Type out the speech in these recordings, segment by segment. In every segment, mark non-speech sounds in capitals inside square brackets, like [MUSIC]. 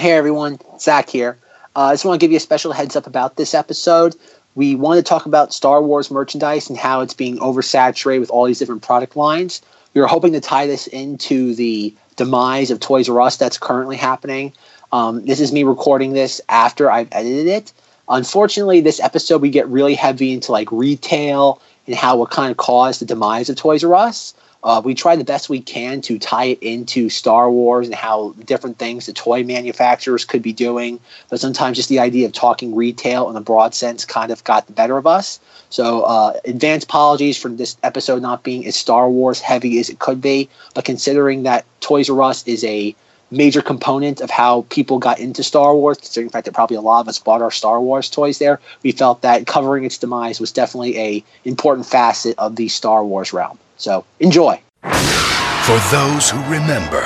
Hey everyone, Zack here. Uh, I just want to give you a special heads up about this episode. We want to talk about Star Wars merchandise and how it's being oversaturated with all these different product lines. We were hoping to tie this into the demise of Toys R Us that's currently happening. Um, this is me recording this after I've edited it. Unfortunately, this episode we get really heavy into like retail and how what kind of caused the demise of Toys R Us. Uh, we try the best we can to tie it into Star Wars and how different things the toy manufacturers could be doing. But sometimes just the idea of talking retail in a broad sense kind of got the better of us. So, uh, advanced apologies for this episode not being as Star Wars heavy as it could be. But considering that Toys R Us is a major component of how people got into Star Wars, considering the fact that probably a lot of us bought our Star Wars toys there, we felt that covering its demise was definitely a important facet of the Star Wars realm. So enjoy. For those who remember,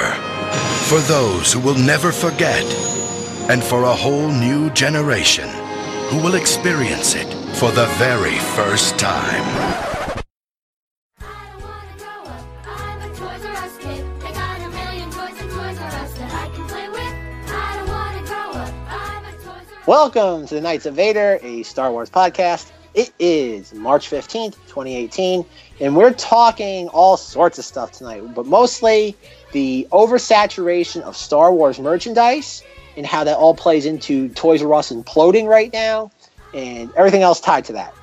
for those who will never forget, and for a whole new generation who will experience it for the very first time. I don't wanna grow up. I'm a Toys R Us kid. They got a million toys in Toys R Us that I can play with. I don't wanna grow up. I'm a Toys R Us. Welcome to the Knights of Vader, a Star Wars podcast. It is March 15th, 2018, and we're talking all sorts of stuff tonight, but mostly the oversaturation of Star Wars merchandise and how that all plays into Toys R Us imploding right now and everything else tied to that.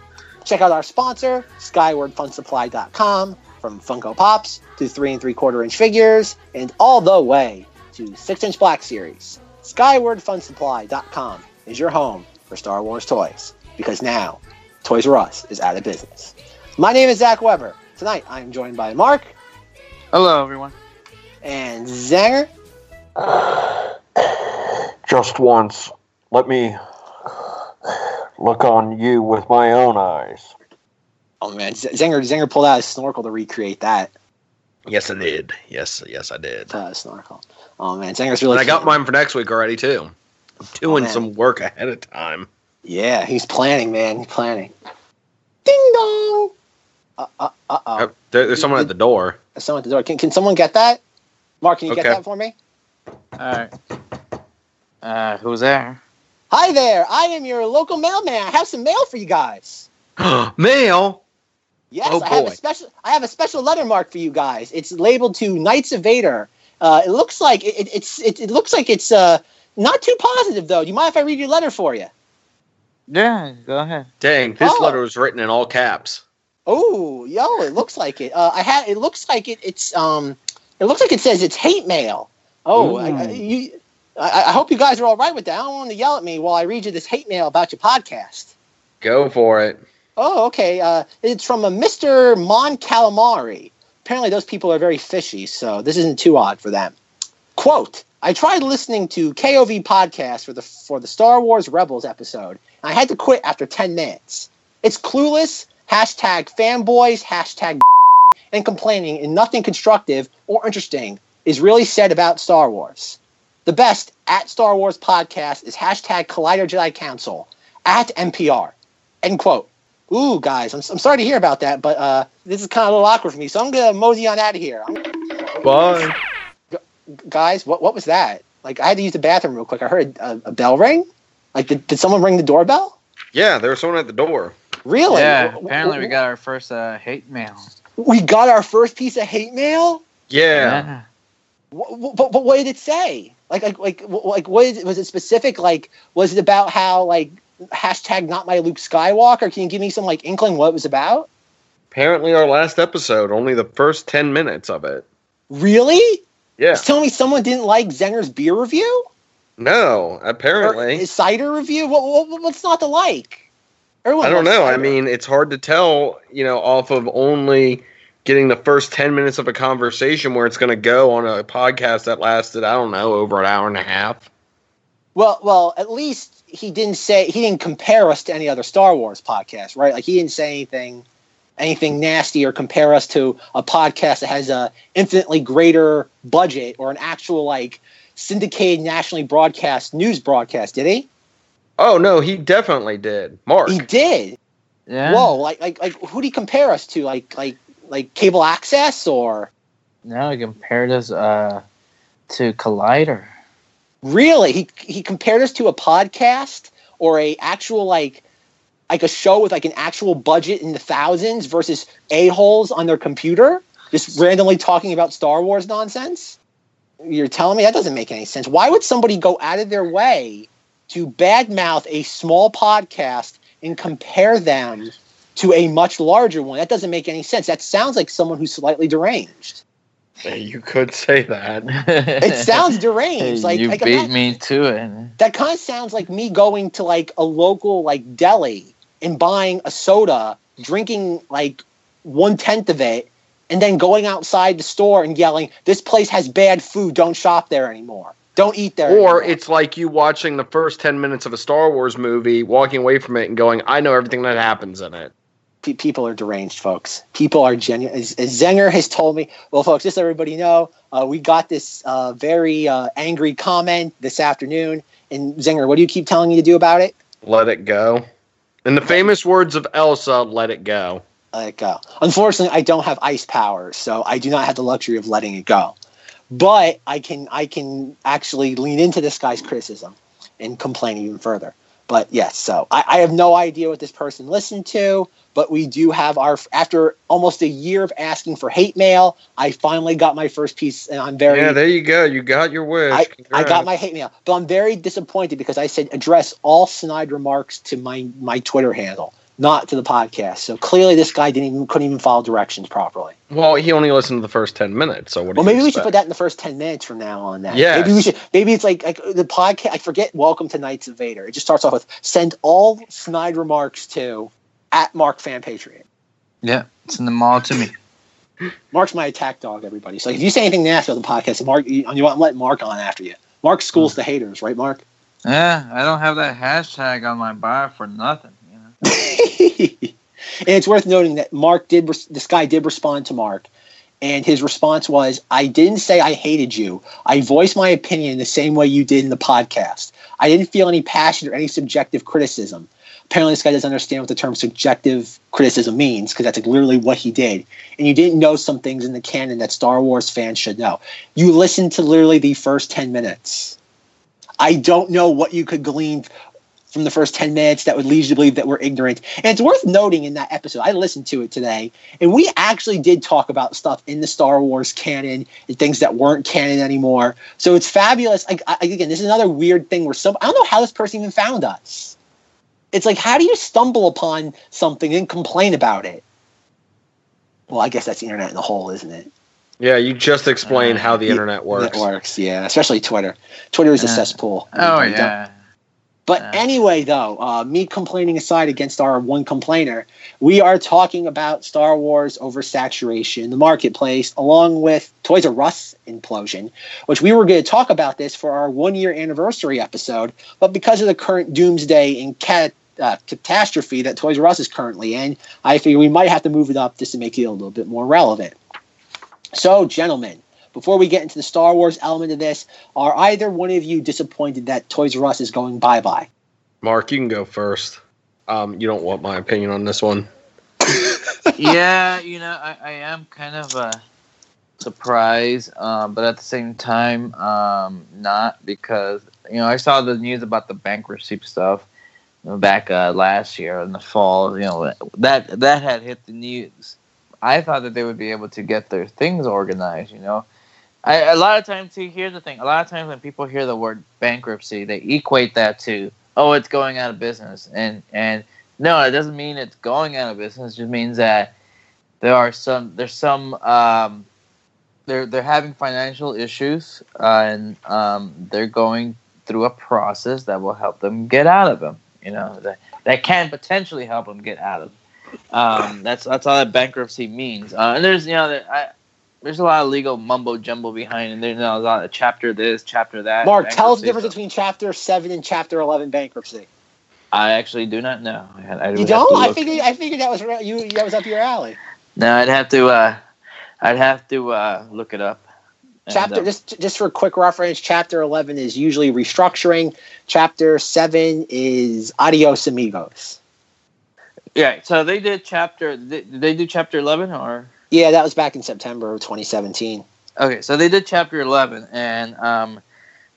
Check out our sponsor, SkywardFunSupply.com, from Funko Pops to three and three quarter inch figures and all the way to six inch Black Series. SkywardFunSupply.com is your home for Star Wars toys because now Toys R Us is out of business. My name is Zack Weber. Tonight I am joined by Mark Hello, everyone. and Zenger. [SIGHS] just once, let me look on you with my own eyes. Oh man, Z- Zenger Zenger pulled out his snorkel to recreate that Yes, I did. Yes, yes, I did. uh, snorkel. Oh man, Zenger's really. And I got mine for next week already too. I'm doing man. some work ahead of time. Yeah, he's planning, man. He's planning. Ding dong. Uh uh uh oh. Uh, there- there's someone at the door. There's someone at the door. Can, can someone get that? Mark, can you get that for me? All right. Uh, who's there? Hi there. I am your local mailman. I have some mail for you guys. [GASPS] Mail. Yes, Oh, I have a special. I have a special letter mark for you guys. It's labeled to Knights of Vader. Uh, it looks like it, it, it's it, it looks like it's uh not too positive though. Do you mind if I read your letter for you? Yeah, go ahead. Dang, this Oh. letter was written in all caps. Oh, yo, it looks like it. Uh, I had. It looks like it. It's um. It looks like it says it's hate mail. Oh, I, I, you. I, I hope you guys are all right with that. I don't want to yell at me while I read you this hate mail about your podcast. Go for it. Oh, okay. Uh, it's from a Mr. Mon Calamari. Apparently, those people are very fishy, so this isn't too odd for them. Quote: I tried listening to KOV podcast for the for the Star Wars Rebels episode. And I had to quit after ten minutes. It's clueless. Hashtag fanboys. Hashtag [LAUGHS] and complaining, and nothing constructive or interesting is really said about Star Wars. The best at Star Wars podcast is hashtag Collider Jedi Council at NPR. End quote. Ooh, guys, I'm, I'm sorry to hear about that, but uh, this is kind of a little awkward for me, so I'm gonna mosey on out of here. I'm, Bye. guys, what what was that? Like, I had to use the bathroom real quick. I heard a, a bell ring. Like, did, did someone ring the doorbell? Yeah, there was someone at the door. Really? yeah, apparently we got our first uh, hate mail. we got our first piece of hate mail. Yeah. Wh- wh- But, but what did it say? Like like like like what is, was it specific? Like was it about how like hashtag not my Luke Skywalker? Can you give me some like inkling what it was about? Apparently, our last episode, only the first 10 minutes of it. Really? Yeah. It's telling me someone didn't like Zenger's beer review No, or apparently. his cider review. What, what what's not to like? Everyone I don't know. I mean, it's hard to tell, you know, off of only getting the first 10 minutes of a conversation where it's going to go on a podcast that lasted, I don't know, over an hour and a half. well, well, at least he didn't say he didn't compare us to any other Star Wars podcast, right? Like he didn't say anything anything nasty or compare us to a podcast that has a infinitely greater budget or an actual like syndicated nationally broadcast news broadcast, did he? Oh, no, he definitely did. Mark. He did. Yeah. Whoa, like like like who do you compare us to? Like like like cable access or No, he compared us uh, to Collider. Really? He he compared us to a podcast or a actual like like a show with like an actual budget in the thousands versus a holes on their computer just randomly talking about Star Wars nonsense. You're telling me that doesn't make any sense. Why would somebody go out of their way to badmouth a small podcast and compare them to a much larger one? That doesn't make any sense. That sounds like someone who's slightly deranged. You could say that. [LAUGHS] It sounds deranged. Like, you like beat imagine- me to it. that kind of sounds like me going to like a local like deli and buying a soda, drinking like one tenth of it, and then going outside the store and yelling, "This place has bad food. Don't shop there anymore. Don't eat there." Or anymore." it's like you watching the first 10 minutes of a Star Wars movie, walking away from it and going, I know everything that happens in it. Pe- people are deranged, folks. People are genuine. As, as Zenger has told me, well, folks, just so everybody know, uh, we got this uh, very uh, angry comment this afternoon. And Zenger, what do you keep telling me to do about it? Let it go. In the famous words of Elsa, let it go. let it go. Unfortunately, I don't have ice powers, so I do not have the luxury of letting it go. But I can I can actually lean into this guy's criticism and complain even further. But yes, so I, I have no idea what this person listened to, but we do have our after almost a year of asking for hate mail, I finally got my first piece, and I'm very Yeah, there you go. You got your wish. I, I got my hate mail, but I'm very disappointed because I said address all snide remarks to my my Twitter handle, not to the podcast. So clearly, this guy didn't even couldn't even follow directions properly. Well, he only listened to the first 10 minutes, so what do Well, you maybe we should put that in the first ten minutes from now on. Then, Yes. maybe we should. Maybe it's like like the podcast. I forget. Welcome to Knights of Vader. It just starts off with send all snide remarks to at Mark Fan Patriot. Yeah, send them all to me. [LAUGHS] Mark's my attack dog, everybody. So if you say anything nasty about the podcast, Mark, you, you want to let Mark on after you. Mark schools hmm. the haters, right, Mark? Yeah, I don't have that hashtag on my bio for nothing. [LAUGHS] And it's worth noting that Mark did. This guy did respond to Mark, and his response was, "I didn't say I hated you. I voiced my opinion the same way you did in the podcast. I didn't feel any passion or any subjective criticism." Apparently, this guy doesn't understand what the term subjective criticism means because that's like literally what he did. And you didn't know some things in the canon that Star Wars fans should know. You listened to literally the first 10 minutes. I don't know what you could glean from the first 10 minutes that would lead you to believe that we're ignorant. And it's worth noting in that episode, I listened to it today, and we actually did talk about stuff in the Star Wars canon and things that weren't canon anymore. So it's fabulous. Like, I, again, this is another weird thing where some, I don't know how this person even found us. It's like, how do you stumble upon something and complain about it? Well, I guess that's the internet in the whole, isn't it? Yeah, you just explained how the Yeah, internet works. It works, yeah. Especially Twitter. Twitter is a Uh, cesspool. Oh Don't- yeah. But Yeah. anyway, though, uh, me complaining aside against our one complainer, we are talking about Star Wars oversaturation, in the marketplace, along with Toys R Us implosion, which we were going to talk about this for our one year anniversary episode. But because of the current doomsday and cat, uh, catastrophe that Toys R Us is currently in, I figure we might have to move it up just to make it a little bit more relevant. So, gentlemen, before we get into the Star Wars element of this, are either one of you disappointed that Toys R Us is going bye bye? Mark, you can go first. Um, you don't want my opinion on this one. [LAUGHS] yeah, you know, I, I am kind of uh, surprised, um, but at the same time, um, not because you know I saw the news about the bankruptcy stuff back uh, last year in the fall. You know that that had hit the news. I thought that they would be able to get their things organized. You know, I, a lot of times, see, here's the thing: a lot of times when people hear the word bankruptcy, they equate that to oh, it's going out of business, and and no, it doesn't mean it's going out of business. It just means that there are some there's some um, they're they're having financial issues uh, and um, they're going through a process that will help them get out of them. You know that that can potentially help them get out of. Um, that's that's all that bankruptcy means. Uh, and there's you know I, there's a lot of legal mumbo jumbo behind, and there's a lot of chapter this, chapter that. Mark, tell us the difference between Chapter Seven and Chapter Eleven bankruptcy. I actually do not know. I, I You don't? I figured. I figured that was you. That was up your alley. No, I'd have to. Uh, I'd have to uh, look it up. And, Chapter uh, just just for quick reference, Chapter Eleven is usually restructuring. Chapter Seven is adios amigos. yeah. So they did chapter. Did they do chapter eleven or? Yeah, that was back in September of 2017. Okay, so they did chapter eleven, and um,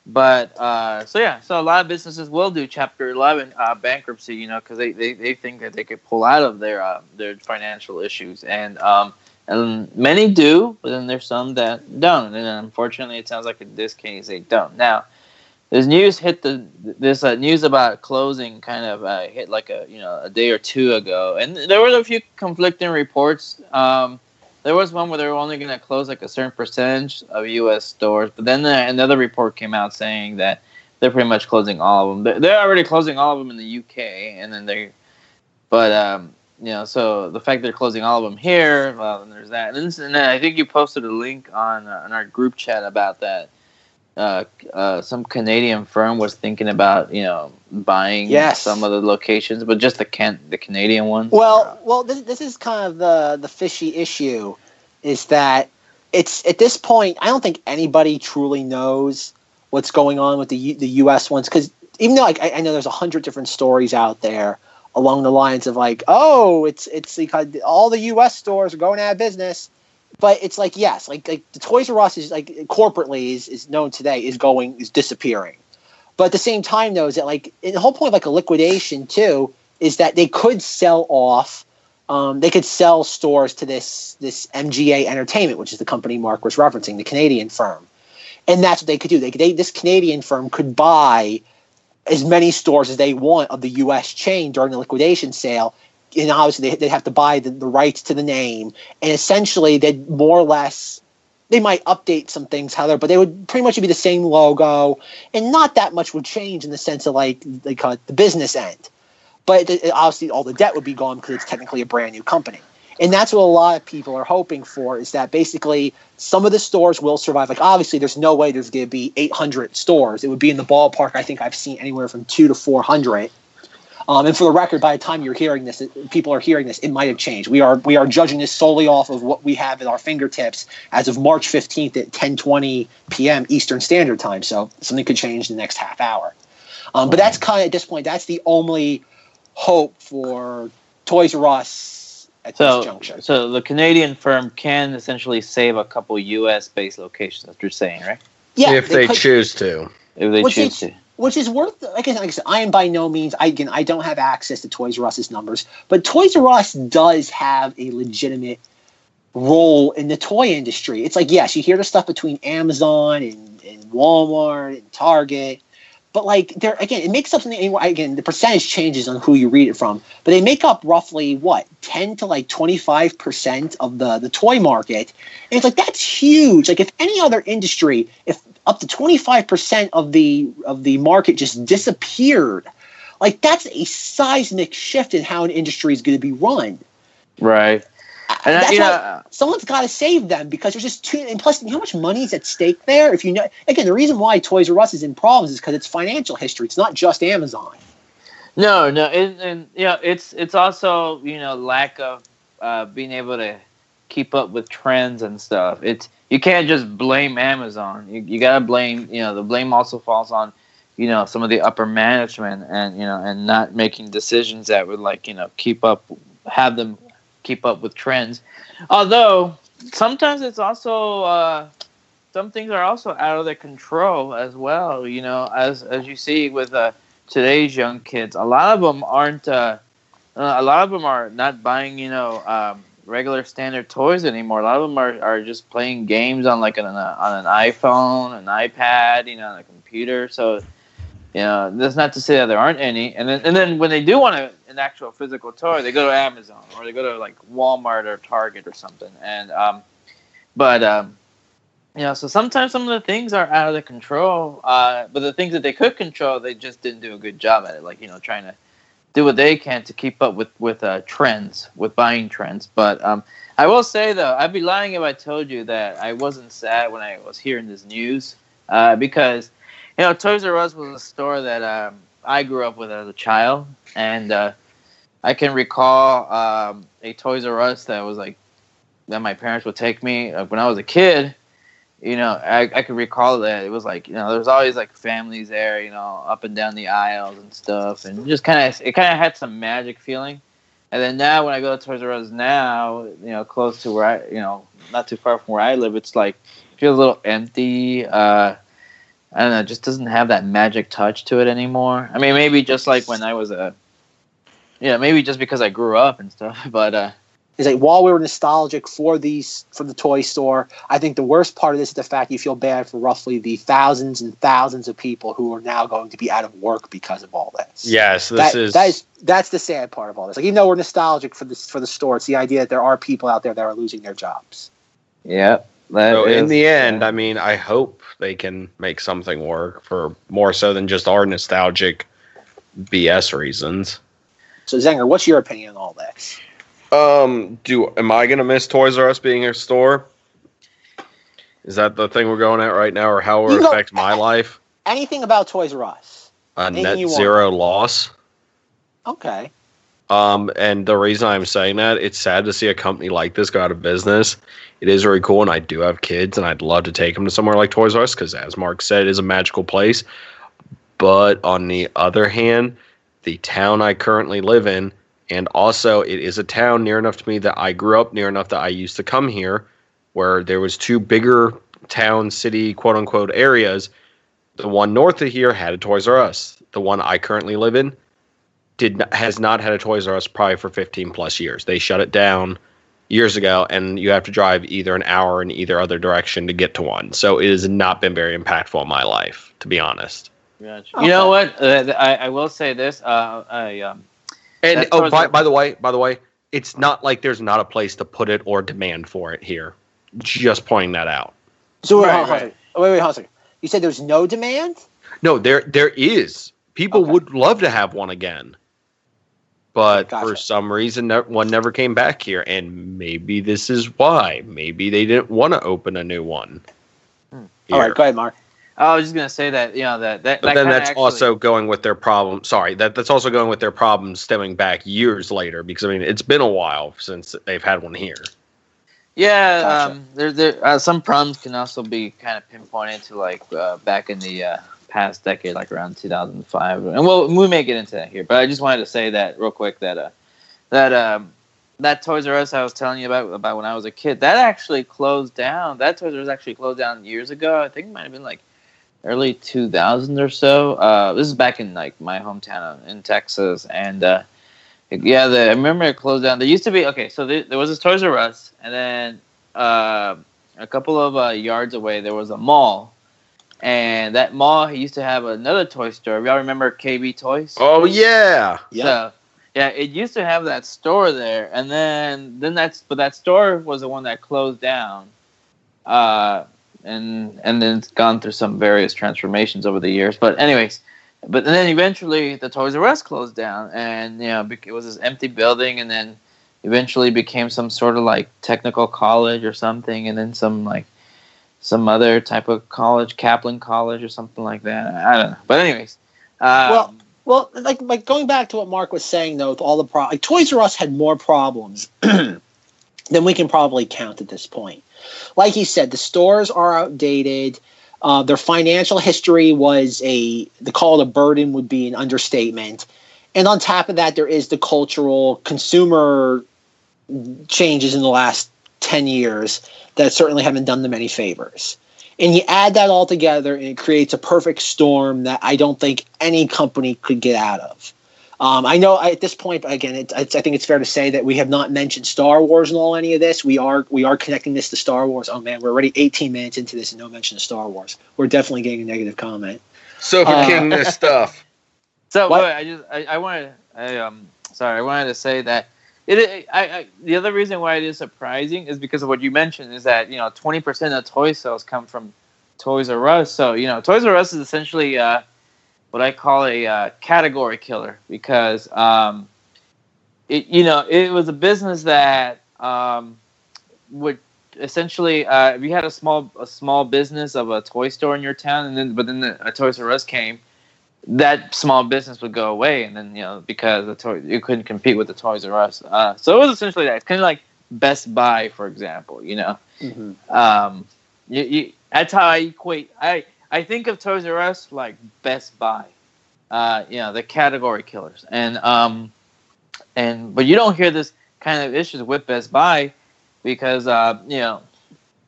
but uh, so yeah, so a lot of businesses will do Chapter 11 uh, bankruptcy, you know, because they, they, they think that they could pull out of their uh, their financial issues, and um, and many do, but then there's some that don't, and unfortunately, it sounds like in this case they don't. Now, this news hit the this uh, news about closing kind of uh, hit like a you know a day or two ago, and there were a few conflicting reports. Um, there was one where they were only going to close like a certain percentage of U.S. stores, but then the, another report came out saying that they're pretty much closing all of them. They're, they're already closing all of them in the UK, and then they, but um, you know, so the fact they're closing all of them here, well, then there's that. And then I think you posted a link on uh, on our group chat about that. Uh, uh, some Canadian firm was thinking about you know buying Yes. some of the locations, but just the can the Canadian ones. Well, well, this, this is kind of the the fishy issue, is that it's at this point I don't think anybody truly knows what's going on with the U- the U.S. ones because even though like, I, I know there's a hundred different stories out there along the lines of like, oh, it's it's because all the U.S. stores are going out of business, but it's like yes, like like the Toys R Us is like corporately is, is known today is going is disappearing, but at the same time though is that like the whole point of like a liquidation too is that they could sell off. Um, they could sell stores to this this MGA Entertainment, which is the company Mark was referencing, the Canadian firm, and that's what they could do. They, they this Canadian firm could buy as many stores as they want of the U.S. chain during the liquidation sale, and obviously they, they'd have to buy the, the rights to the name, and essentially they'd more or less they might update some things, how they're, but they would pretty much be the same logo, and not that much would change in the sense of like they call it the business end. But it, obviously, all the debt would be gone because it's technically a brand new company. And that's what a lot of people are hoping for is that basically some of the stores will survive. Like, obviously, there's no way there's going to be 800 stores. It would be in the ballpark, I think I've seen anywhere from two to 400. Um, and for the record, by the time you're hearing this, it- people are hearing this, it might have changed. We are we are judging this solely off of what we have at our fingertips as of March 15th at 10:20 p.m. Eastern Standard Time. So something could change in the next half hour. Um, but that's kind of at this point, that's the only hope for Toys R Us at So, this juncture. so the Canadian firm can essentially save a couple U.S. based locations. That's what you're saying, right? Yeah, if they, could- choose to. If they choose is- to. Which is worth like I, said, I am by no means I again I don't have access to Toys R Us's numbers, but Toys R Us does have a legitimate role in the toy industry. It's like yes, you hear the stuff between Amazon and, and Walmart and Target, but like there again, it makes up something. Again, the percentage changes on who you read it from, but they make up roughly what ten to like twenty five percent of the the toy market, and it's like that's huge. Like if any other industry, if up to 25% of the of the market just disappeared. Like that's a seismic shift in how an industry is going to be run. Right. And I, That's you why- someone's got to save them because there's just too and plus you know how much money is at stake there? If you know again the reason why toys r us is in problems is because it's financial history. It's not just amazon. No, no, and, and you know, it's it's also you know lack of uh, being able to keep up with trends and stuff. It's you can't just blame Amazon. You, you gotta blame you know the blame also falls on you know some of the upper management and you know and not making decisions that would like you know keep up have them keep up with trends. Although sometimes it's also uh, some things are also out of their control as well. You know, as as you see with uh, today's young kids, a lot of them aren't. Uh, uh, a lot of them are not buying, you know, um, regular standard toys anymore. A lot of them are, are just playing games on like an uh, on an iPhone, an iPad, you know, on a computer. So, you know, that's not to say that there aren't any. And then and then when they do want a, an actual physical toy, they go to Amazon or they go to like Walmart or Target or something. And um, but um, you know, so sometimes some of the things are out of the control. Uh, but the things that they could control, they just didn't do a good job at it. Like you know, trying to do what they can to keep up with with uh, trends, with buying trends. But um, I will say though, I'd be lying if I told you that I wasn't sad when I was hearing this news, uh, because you know Toys R Us was a store that um, I grew up with as a child, and uh, I can recall um, a Toys R Us that was like that my parents would take me uh, when I was a kid. You know, I, I could recall that it was like you know there was always like families there, you know, up and down the aisles and stuff, and just kind of it kind of had some magic feeling. And then now when I go to Toys R Us now, you know, close to where I, you know, not too far from where I live, it's like feels a little empty. Uh, I don't know, just doesn't have that magic touch to it anymore. I mean, maybe just like when I was a, yeah, maybe just because I grew up and stuff. [LAUGHS] But uh, is like while we were nostalgic for these for the toy store, I think the worst part of this is the fact you feel bad for roughly the thousands and thousands of people who are now going to be out of work because of all this. Yes, this that, is, that is that's the sad part of all this. Like even though we're nostalgic for this for the store, it's the idea that there are people out there that are losing their jobs. yeah. that So in the end, yeah. I mean, I hope they can make something work for more so than just our nostalgic BS reasons. So Zenger, what's your opinion on all this? Um, do am I gonna miss Toys R Us being a store? Is that the thing we're going at right now, or how it affects my life? Anything about Toys R Us? A net you want. zero loss. Okay. Um, and the reason I'm saying that, it's sad to see a company like this go out of business. It is very cool, and I do have kids, and I'd love to take them to somewhere like Toys R Us because, as Mark said, it is a magical place. But on the other hand, the town I currently live in, and also it is a town near enough to me that I grew up near enough that I used to come here, where there was two bigger town, city, quote unquote areas. The one north of here had a Toys R Us. The one I currently live in did not, has not had a Toys R Us probably for 15 plus years. They shut it down years ago, and you have to drive either an hour in either other direction to get to one. So it has not been very impactful in my life, to be honest. Gotcha. You know what? Uh, I, I will say this. Uh, I um, And That's oh, by, by the way, by the way, it's not like there's not a place to put it or demand for it here. Just pointing that out. So wait, Right, hold right. second. wait, wait, hold on a second. You said there's no demand? No, there there is. People Okay. would love to have one again. But Gotcha. for some reason, ne- one never came back here, and maybe this is why. Maybe they didn't want to open a new one. All here. right, go ahead, Mark. I was just gonna say that you know that that, But that then that's actually- also going with their problem. Sorry, that that's also going with their problems stemming back years later because I mean it's been a while since they've had one here. Yeah, Gotcha. um, there, there, uh, some problems can also be kind of pinpointed to like uh, back in the uh, past decade, like around 2005, and we'll we may get into that here. But I just wanted to say that real quick that uh, that um, that Toys R Us I was telling you about about when I was a kid that actually closed down. That Toys R Us actually closed down years ago. I think it might have been like early 2000s or so. Uh, this is back in like my hometown in Texas, and uh, yeah, the, I remember it closed down. There used to be okay, so there, there was this Toys R Us, and then uh, a couple of uh, yards away there was a mall, and that mall used to have another toy store. Y'all remember KB Toys? Oh yeah, Yeah. So, yeah, it used to have that store there, and then then that's but that store was the one that closed down, uh, and and then it's gone through some various transformations over the years. But anyways, but then eventually the Toys R Us closed down, and you know it was this empty building, and then eventually became some sort of like technical college or something, and then some like some other type of college, Kaplan College or something like that. I don't know. But anyways, um, Well, Well, like like going back to what Mark was saying though, with all the pro, like Toys R Us had more problems [CLEARS THROAT] than we can probably count at this point. Like you said, the stores are outdated. Uh, their financial history was a the call it a burden would be an understatement. And on top of that, there is the cultural consumer changes in the last ten years that certainly haven't done them any favors. And you add that all together, and it creates a perfect storm that I don't think any company could get out of. Um, I know at this point, again, it, it's, I think it's fair to say that we have not mentioned Star Wars and all any of this. We are we are connecting this to Star Wars. Oh man, we're already 18 minutes into this and no mention of Star Wars. We're definitely getting a negative comment. Sofa Uh, King this stuff. [LAUGHS] So wait, I just I, I wanted I um sorry I wanted to say that it, it I, I the other reason why it is surprising is because of what you mentioned is that you know twenty percent of toy sales come from Toys R Us. So you know Toys R Us is essentially uh, what I call a uh, category killer because um, it you know it was a business that um, would essentially uh, if you had a small a small business of a toy store in your town and then but then the, a Toys R Us came that small business would go away, and then you know because the toy you couldn't compete with the Toys R Us. Uh, so it was essentially that. It's kind of like Best Buy, for example. You know, um, you, you, that's how I equate. I I think of Toys R Us like Best Buy. Uh, you know, the category killers, and um, and but you don't hear this kind of issues with Best Buy because uh, you know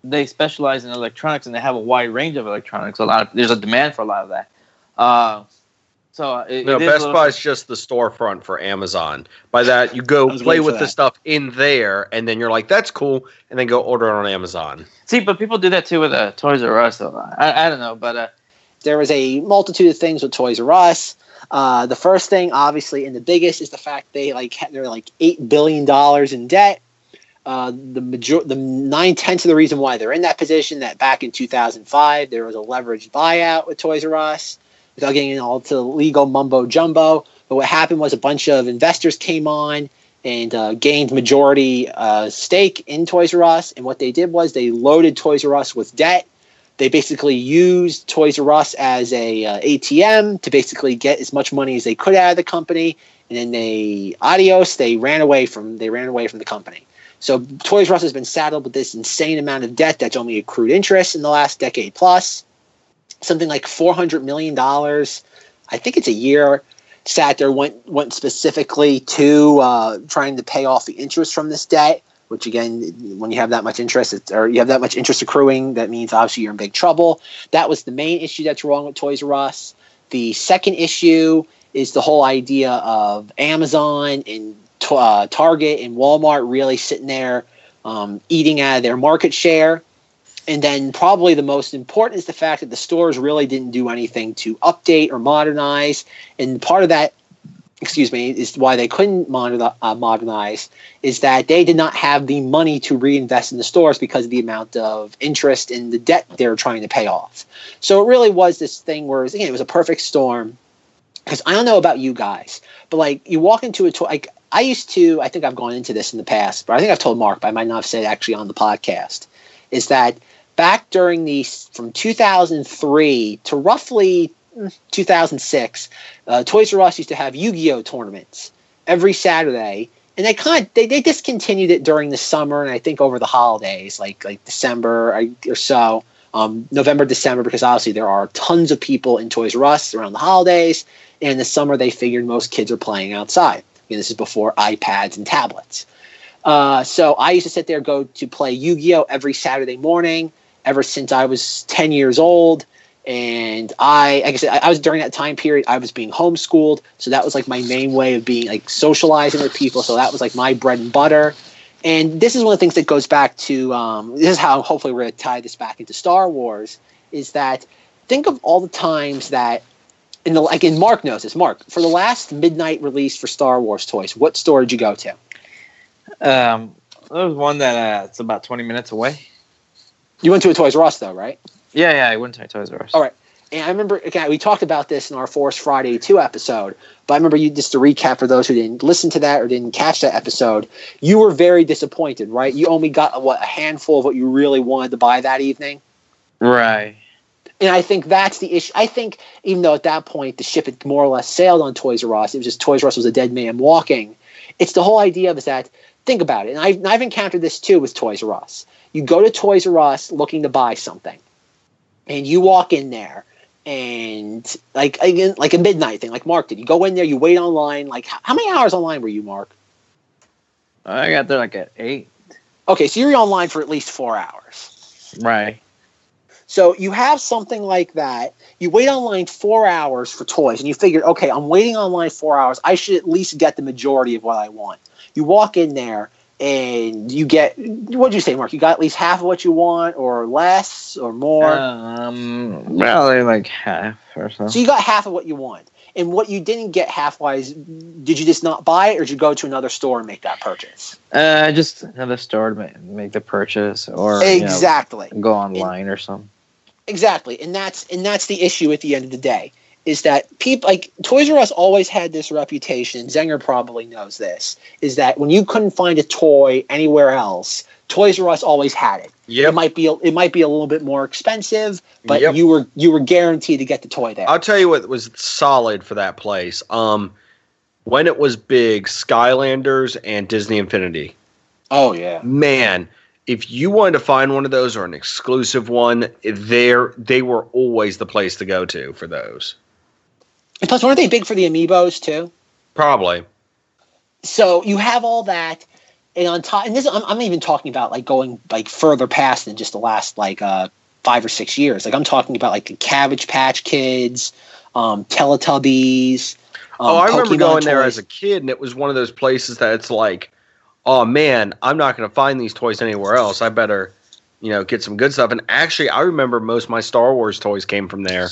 they specialize in electronics and they have a wide range of electronics. A lot of there's a demand for a lot of that. Uh, so it, No, it is Best little- Buy is just the storefront for Amazon. By that, you go [LAUGHS] play waiting for with the stuff in there, and then you're like, "That's cool," and then go order it on Amazon. See, but people do that too with uh, Toys R Us. Though I, I don't know, but uh, there was a multitude of things with Toys R Us. Uh, the first thing, obviously, and the biggest, is the fact they like they're like eight billion dollars in debt. Uh, the major- the nine tenths of the reason why they're in that position that back in 2005 there was a leveraged buyout with Toys R Us. Without getting into all to legal mumbo jumbo, but what happened was a bunch of investors came on and uh, gained majority uh, stake in Toys R Us, and what they did was they loaded Toys R Us with debt they basically used Toys R Us as a uh, ATM to basically get as much money as they could out of the company, and then they adios. They ran away from they ran away from the company. So Toys R Us has been saddled with this insane amount of debt that's only accrued interest in the last decade plus, something like four hundred million dollars. I think it's a year. Sat there went went specifically to uh, trying to pay off the interest from this debt which again, when you have that much interest, or you have that much interest accruing, that means obviously you're in big trouble. That was the main issue that's wrong with Toys R Us. The second issue is the whole idea of Amazon and uh, Target and Walmart really sitting there um, eating out of their market share. And then probably the most important is the fact that the stores really didn't do anything to update or modernize. And part of that excuse me, is why they couldn't uh, modernize is that they did not have the money to reinvest in the stores because of the amount of interest in the debt they're trying to pay off. So it really was this thing where, it was, again, it was a perfect storm. Because I don't know about you guys, but like you walk into a toy, like I used to, I think I've gone into this in the past, but I think I've told Mark, but I might not have said actually on the podcast, is that back during the from 2003 to roughly mm, 2006, uh, Toys R Us used to have Yu-Gi-Oh tournaments every Saturday, and they kind of they, they discontinued it during the summer and I think over the holidays, like like December or, so, um, November, December, because obviously there are tons of people in Toys R Us around the holidays. And in the summer, they figured most kids are playing outside. Again, this is before iPads and tablets. Uh, so I used to sit there, go to play Yu-Gi-Oh every Saturday morning ever since I was 10 years old. And I, like I said, I, was during that time period, I was being homeschooled. So that was like my main way of being like socializing with people. So that was like my bread and butter. And this is one of the things that goes back to, um, this is how hopefully we're going to tie this back into Star Wars, is that think of all the times that, in the, like, in Mark knows this, Mark, for the last midnight release for Star Wars toys, what store did you go to? um, there was one that uh, it's about 20 minutes away. You went to a Toys R Us though, right? Yeah, yeah, I went to a Toys R Us. All right. And I remember, again, we talked about this in our Force Friday 2 episode, but I remember you, just to recap for those who didn't listen to that or didn't catch that episode, you were very disappointed, right? You only got, what, a handful of what you really wanted to buy that evening. Right. And I think that's the issue. I think even though at that point the ship had more or less sailed on Toys R Us, it was just Toys R Us was a dead man walking. It's the whole idea of is that think about it, and I've, I've encountered this too with Toys R Us. You go to Toys R Us looking to buy something, and you walk in there, and like again, like a midnight thing, like Mark did. You go in there, you wait online. Like how many hours online were you, Mark? I got there like at 8. Okay, so you're online for at least four hours. Right. So you have something like that. You wait online four hours for toys, and you figured, okay, I'm waiting online four hours. I should at least get the majority of what I want. You walk in there, and you get what did you say, Mark? You got at least half of what you want, or less, or more. Um, probably like half or so. so you got half of what you want. And what you didn't get half wise, did you just not buy it, or did you go to another store and make that purchase? Uh, just another store to make, make the purchase, or you know, exactly. go online or something. Exactly, and that's and that's the issue at the end of the day is that people like Toys R Us always had this reputation. Zenger probably knows this. Is that when you couldn't find a toy anywhere else, Toys R Us always had it. It might be it might be a little bit more expensive, but Yep. you were you were guaranteed to get the toy there. I'll tell you what was solid for that place. Um, when it was big, Skylanders and Disney Infinity. oh yeah, Man, if you wanted to find one of those or an exclusive one, there they were always the place to go to for those. And plus weren't they big for the amiibos too? Probably. so you have all that and on top, and this I'm, I'm even talking about like going like further past than just the last like uh five or six years. Like I'm talking about like the Cabbage Patch Kids, um, Teletubbies. Um, oh, I remember Pokemon going there as a kid, and it was one of those places that it's like, oh man, I'm not going to find these toys anywhere else. I better, you know, get some good stuff. And actually, I remember most of my Star Wars toys came from there.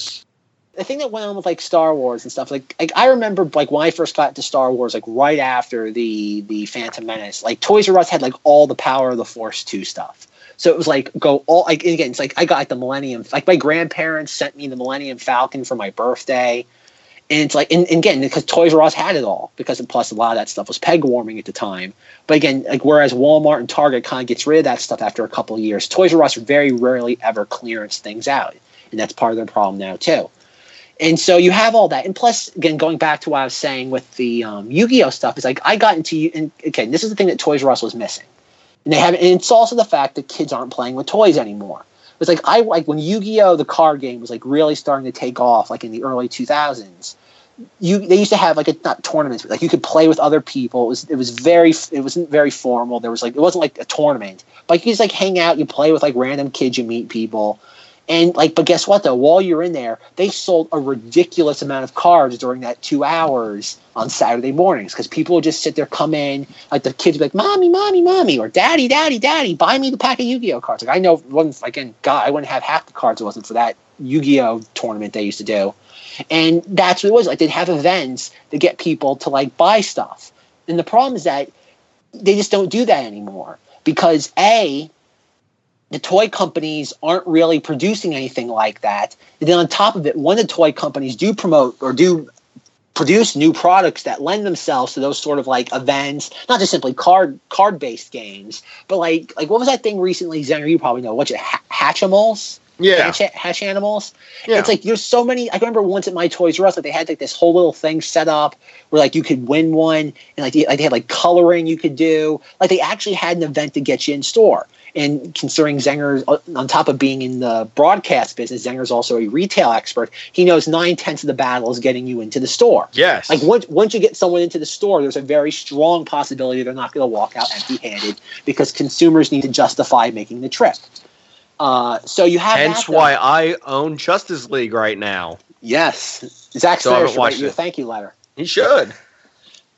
The thing that went on with like Star Wars and stuff, like like I remember like when I first got to Star Wars, like right after the the Phantom Menace, like Toys R Us had like all the Power of the Force two stuff. So it was like go all like again, it's like I got like, the Millennium like my grandparents sent me the Millennium Falcon for my birthday. And it's like and, and again, because Toys R Us had it all, because plus a lot of that stuff was peg warming at the time. But again, like whereas Walmart and Target kind of gets rid of that stuff after a couple years, Toys R Us very rarely ever clearance things out. And that's part of their problem now too. And so you have all that, and plus, again, going back to what I was saying with the um, Yu-Gi-Oh stuff, is like I got into and okay, this is the thing that Toys R Us was missing, and they have, and it's also the fact that kids aren't playing with toys anymore. It's like I like when Yu-Gi-Oh the card game was like really starting to take off, like in the early two thousands. You they used to have like a not tournaments, but like you could play with other people. It was it was very it wasn't very formal. There was like it wasn't like a tournament, but you just like hang out, you play with like random kids, you meet people. And like, but guess what though? While you're in there, they sold a ridiculous amount of cards during that two hours on Saturday mornings because people would just sit there, come in, like the kids would be like, "Mommy, mommy, mommy," or "Daddy, daddy, daddy, buy me the pack of Yu-Gi-Oh cards." Like I know, wasn't again, God, I wouldn't have half the cards it wasn't for that Yu-Gi-Oh tournament they used to do, and that's what it was. Like they'd have events to get people to like buy stuff, and the problem is that they just don't do that anymore because a the toy companies aren't really producing anything like that. And then on top of it, when the toy companies do promote or do produce new products that lend themselves to those sort of like events, not just simply card card based games, but like like what was that thing recently, Zenger? You probably know. What's it? Ha- Hatchimals? Yeah, Hatch, hatch animals. yeah. It's like there's so many. I remember once at my Toys R Us, like they had like this whole little thing set up where like you could win one, and like they, like they had like coloring you could do. Like they actually had an event to get you in store. And considering Zenger, uh, on top of being in the broadcast business, Zenger's also a retail expert. He knows nine tenths of the battle is getting you into the store. yes. Like once once you get someone into the store, there's a very strong possibility they're not going to walk out empty-handed because consumers need to justify making the trip. Uh, so you have Hence that, though. why I own Justice League right now. Yes, Zack So Snyder haven't should write you a thank you letter. He should.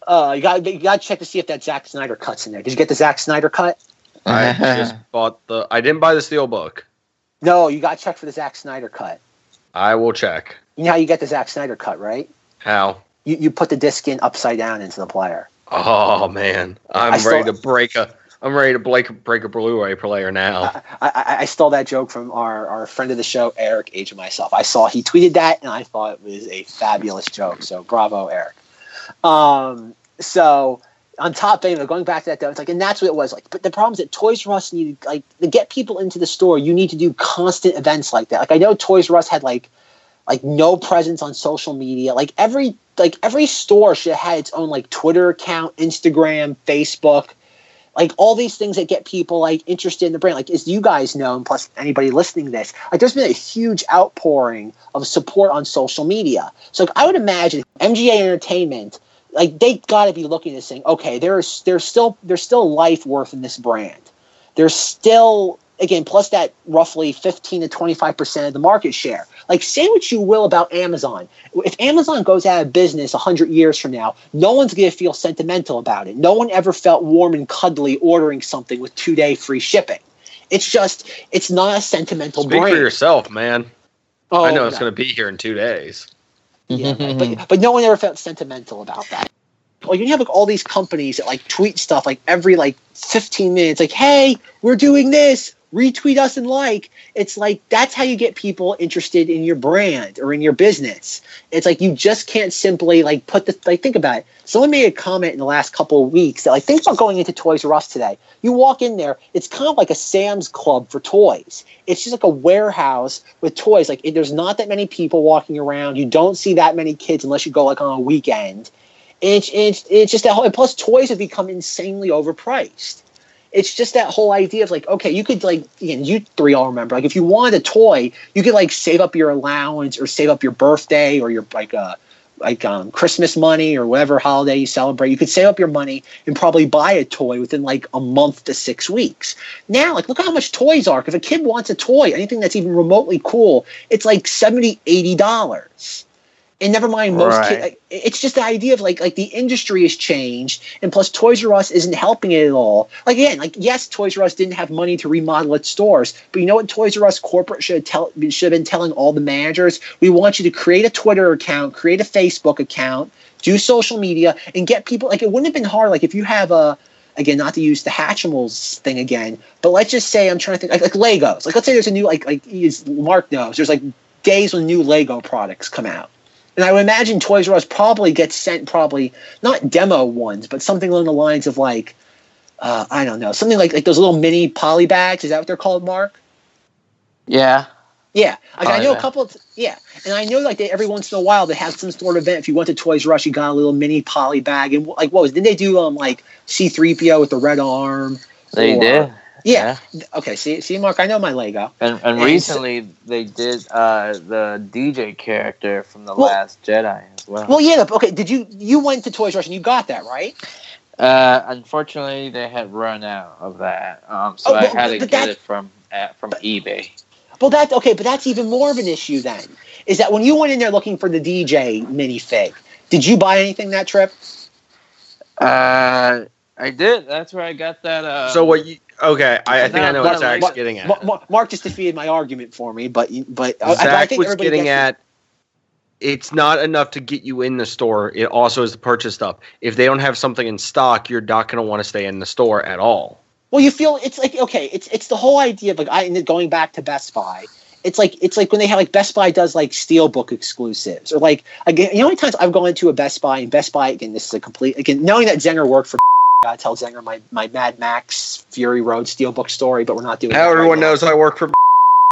Uh, you got you got to check to see if that Zack Snyder cuts in there. Did you get the Zack Snyder cut? I [LAUGHS] just bought the. I didn't buy the steel book. No, you got to check for the Zack Snyder cut. I will check. You know how you get the Zack Snyder cut, right? How? You you put the disc in upside down into the player. Oh man, I'm I still- ready to break a. I'm ready to break break a Blu-ray player now. I, I, I stole that joke from our, our friend of the show, Eric, Age of Myself. I saw he tweeted that, and I thought it was a fabulous joke. So bravo, Eric. Um, so on top of it, going back to that though, it's like, and that's what it was like. But the problem is that Toys R Us needed like to get people into the store. You need to do constant events like that. Like I know Toys R Us had like like no presence on social media. Like every like every store should have had its own like Twitter account, Instagram, Facebook like all these things that get people like interested in the brand like as you guys know and plus anybody listening to this like there's been a huge outpouring of support on social media. So like, i would imagine mga entertainment like they got to be looking at this saying okay there's there's still there's still life worth in this brand. There's still again plus that roughly 15 to 25 percent of the market share like say what you will about amazon if amazon goes out of business 100 years from now no one's going to feel sentimental about it no one ever felt warm and cuddly ordering something with two day free shipping it's just it's not a sentimental Speak brand for yourself, man. oh, I know it's going to be here in two days. Yeah, but, but no one ever felt sentimental about that. Like you have like all these companies that like tweet stuff like every like 15 minutes, like, hey, we're doing this, retweet us and like. It's like that's how you get people interested in your brand or in your business. It's like you just can't simply like put the like think about it. Someone made a comment in the last couple of weeks that like think about going into Toys R Us today. You walk in there, it's kind of like a Sam's Club for toys. It's just like a warehouse with toys. Like there's not that many people walking around. You don't see that many kids unless you go like on a weekend. It's it's it's just that whole. And plus, toys have become insanely overpriced. It's just that whole idea of like, okay, you could like, again, you three all remember, like, if you wanted a toy, you could like save up your allowance or save up your birthday or your like uh like um, Christmas money or whatever holiday you celebrate. You could save up your money and probably buy a toy within like a month to six weeks. Now, like look how much toys are. If a kid wants a toy, anything that's even remotely cool, it's like 70 80 dollars. And never mind most Right. kids. Like, it's just the idea of like like the industry has changed, and plus Toys R Us isn't helping it at all. Like again, like yes, Toys R Us didn't have money to remodel its stores, but you know what Toys R Us corporate should have tell should have been telling all the managers: we want you to create a Twitter account, create a Facebook account, do social media, and get people. Like it wouldn't have been hard. Like if you have a again, not to use the Hatchimals thing again, but let's just say I'm trying to think like, like Legos. Like let's say there's a new like like Mark knows there's like days when new Lego products come out. And I would imagine Toys R Us probably gets sent probably not demo ones, but something along the lines of like uh, I don't know, something like like those little mini poly bags. Is that what they're called, Mark? Yeah. Yeah, like I Poly know a couple. Of, yeah, and I know like they, every once in a while they have some sort of event. If you went to Toys R Us, you got a little mini poly bag, and like what was? Did they do um like C three PO with the red arm? They Or- did. Yeah. Okay. See, see, Mark. I know my Lego. And, and And recently they did uh, the DJ character from the Well- Last Jedi as well. Well, yeah. Okay. Did you you went to Toys R Us and you got that right? Uh, unfortunately, they had run out of that, um, so Oh, I had to get that- it from uh, from eBay. Well, that okay, but that's even more of an issue then. Is that when you went in there looking for the DJ minifig, did you buy anything that trip? Uh, I did. That's where I got that. Uh, so what you? Okay, I, I think I know what no, Zack's Mark- getting at. Ma- Ma- Mark just defeated my argument for me, but but I- I, Zach think was getting at it's not enough to get you in the store. It also is the purchase stuff. If they don't have something in stock, you're not going to want to stay in the store at all. Well, you feel it's like okay, it's it's the whole idea of like I going back to Best Buy. It's like it's like when they have like Best Buy does like Steelbook exclusives or like again. You know how many times I've gone into a Best Buy and Best Buy again. This is a complete again knowing that Zenger worked for. I tell Zenger my my Mad Max Fury Road Steelbook story, but we're not doing. Now that right everyone now. knows I work for. [LAUGHS]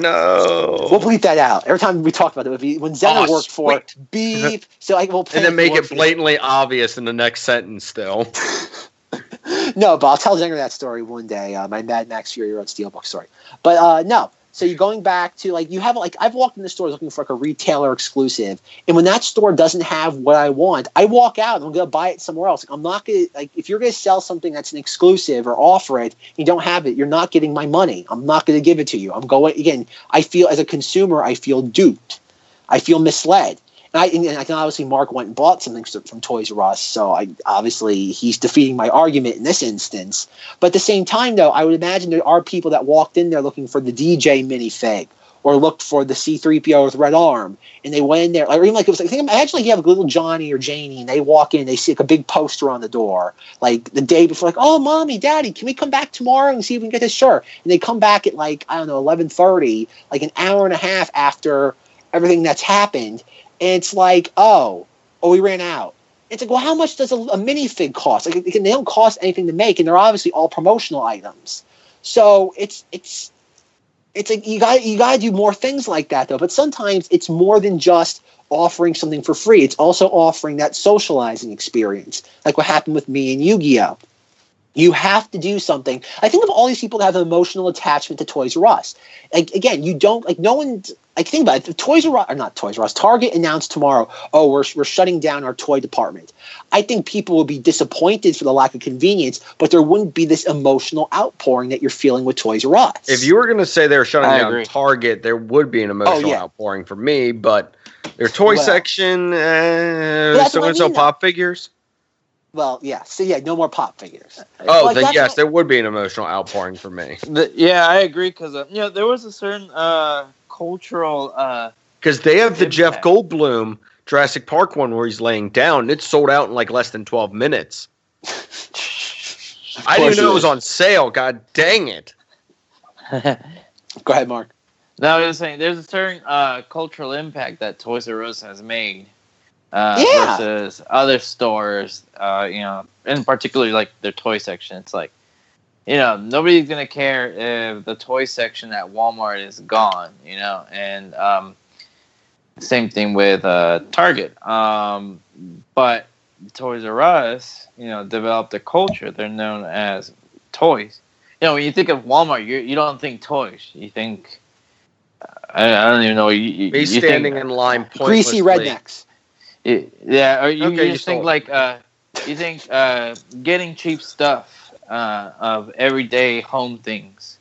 No. We'll bleep that out every time we talk about it. If he- When Zenger Oh, worked for sweet. beep, [LAUGHS] so I will and then make it blatantly obvious in the next sentence. Still, [LAUGHS] no, but I'll tell Zenger that story one day. Uh, my Mad Max Fury Road Steelbook story. But uh, no, so you're going back to like you have like I've walked in the store looking for like a retailer exclusive, and when that store doesn't have what I want, I walk out and I'm gonna buy it somewhere else. I'm not gonna like if you're gonna sell something that's an exclusive or offer it, you don't have it. You're not getting my money. I'm not gonna give it to you. I'm going again. I feel as a consumer, I feel duped. I feel misled. I, and I can obviously Mark went and bought something from Toys R Us, so I obviously he's defeating my argument in this instance. But at the same time, though, I would imagine there are people that walked in there looking for the DJ minifig or looked for the C3PO with red arm, and they went in there, or even like it was like think imagine like you have a little Johnny or Janie, and they walk in, they see like a big poster on the door, like the day before, like, oh, mommy, daddy, can we come back tomorrow and see if we can get this shirt? And they come back at like I don't know, eleven thirty, like an hour and a half after everything that's happened, and it's like, oh, oh, we ran out. It's like, well, how much does a, a minifig cost? Like, they don't cost anything to make, and they're obviously all promotional items. So it's it's it's like you got you got to do more things like that though. But sometimes it's more than just offering something for free. It's also offering that socializing experience, like what happened with me and Yu-Gi-Oh. You have to do something. I think of all these people that have an emotional attachment to Toys R Us. Like again, you don't like no one. Like think about it. If Toys R Us or not Toys R Us, Target announced tomorrow, oh, we're we're shutting down our toy department. I think people would be disappointed for the lack of convenience, but there wouldn't be this emotional outpouring that you're feeling with Toys R Us. if you were going to say they were shutting I down agree. Target, there would be an emotional Oh, yeah. outpouring for me. But their toy Well- section, uh, that's still what I going to sell mean, pop figures. Well, yeah, so yeah, no more pop figures. Oh, Like, then yes, what- there would be an emotional outpouring for me The, yeah, I agree because uh, you know there was a certain uh, cultural. Uh, because they have the Jeff Impact. Goldblum Jurassic Park one where he's laying down. and It's sold out in like less than twelve minutes. [LAUGHS] I didn't know it it was on sale. God dang it! [LAUGHS] Go ahead, Mark. No, I was saying there's a certain uh, cultural impact that Toys R Us has made uh, Yeah. versus other stores. Uh, you know, in particular, like their toy section. It's like, you know, nobody's gonna care if the toy section at Walmart is gone. You know, and um, same thing with uh, Target. Um, but Toys R Us, you know, developed a culture. They're known as toys. You know, when you think of Walmart, you you don't think toys. You think I, I don't even know. You, you, Me you standing think, in line Greasy rednecks. It- yeah, or you, Okay, you you just think stole like uh, you think uh, getting cheap stuff uh, of everyday home things.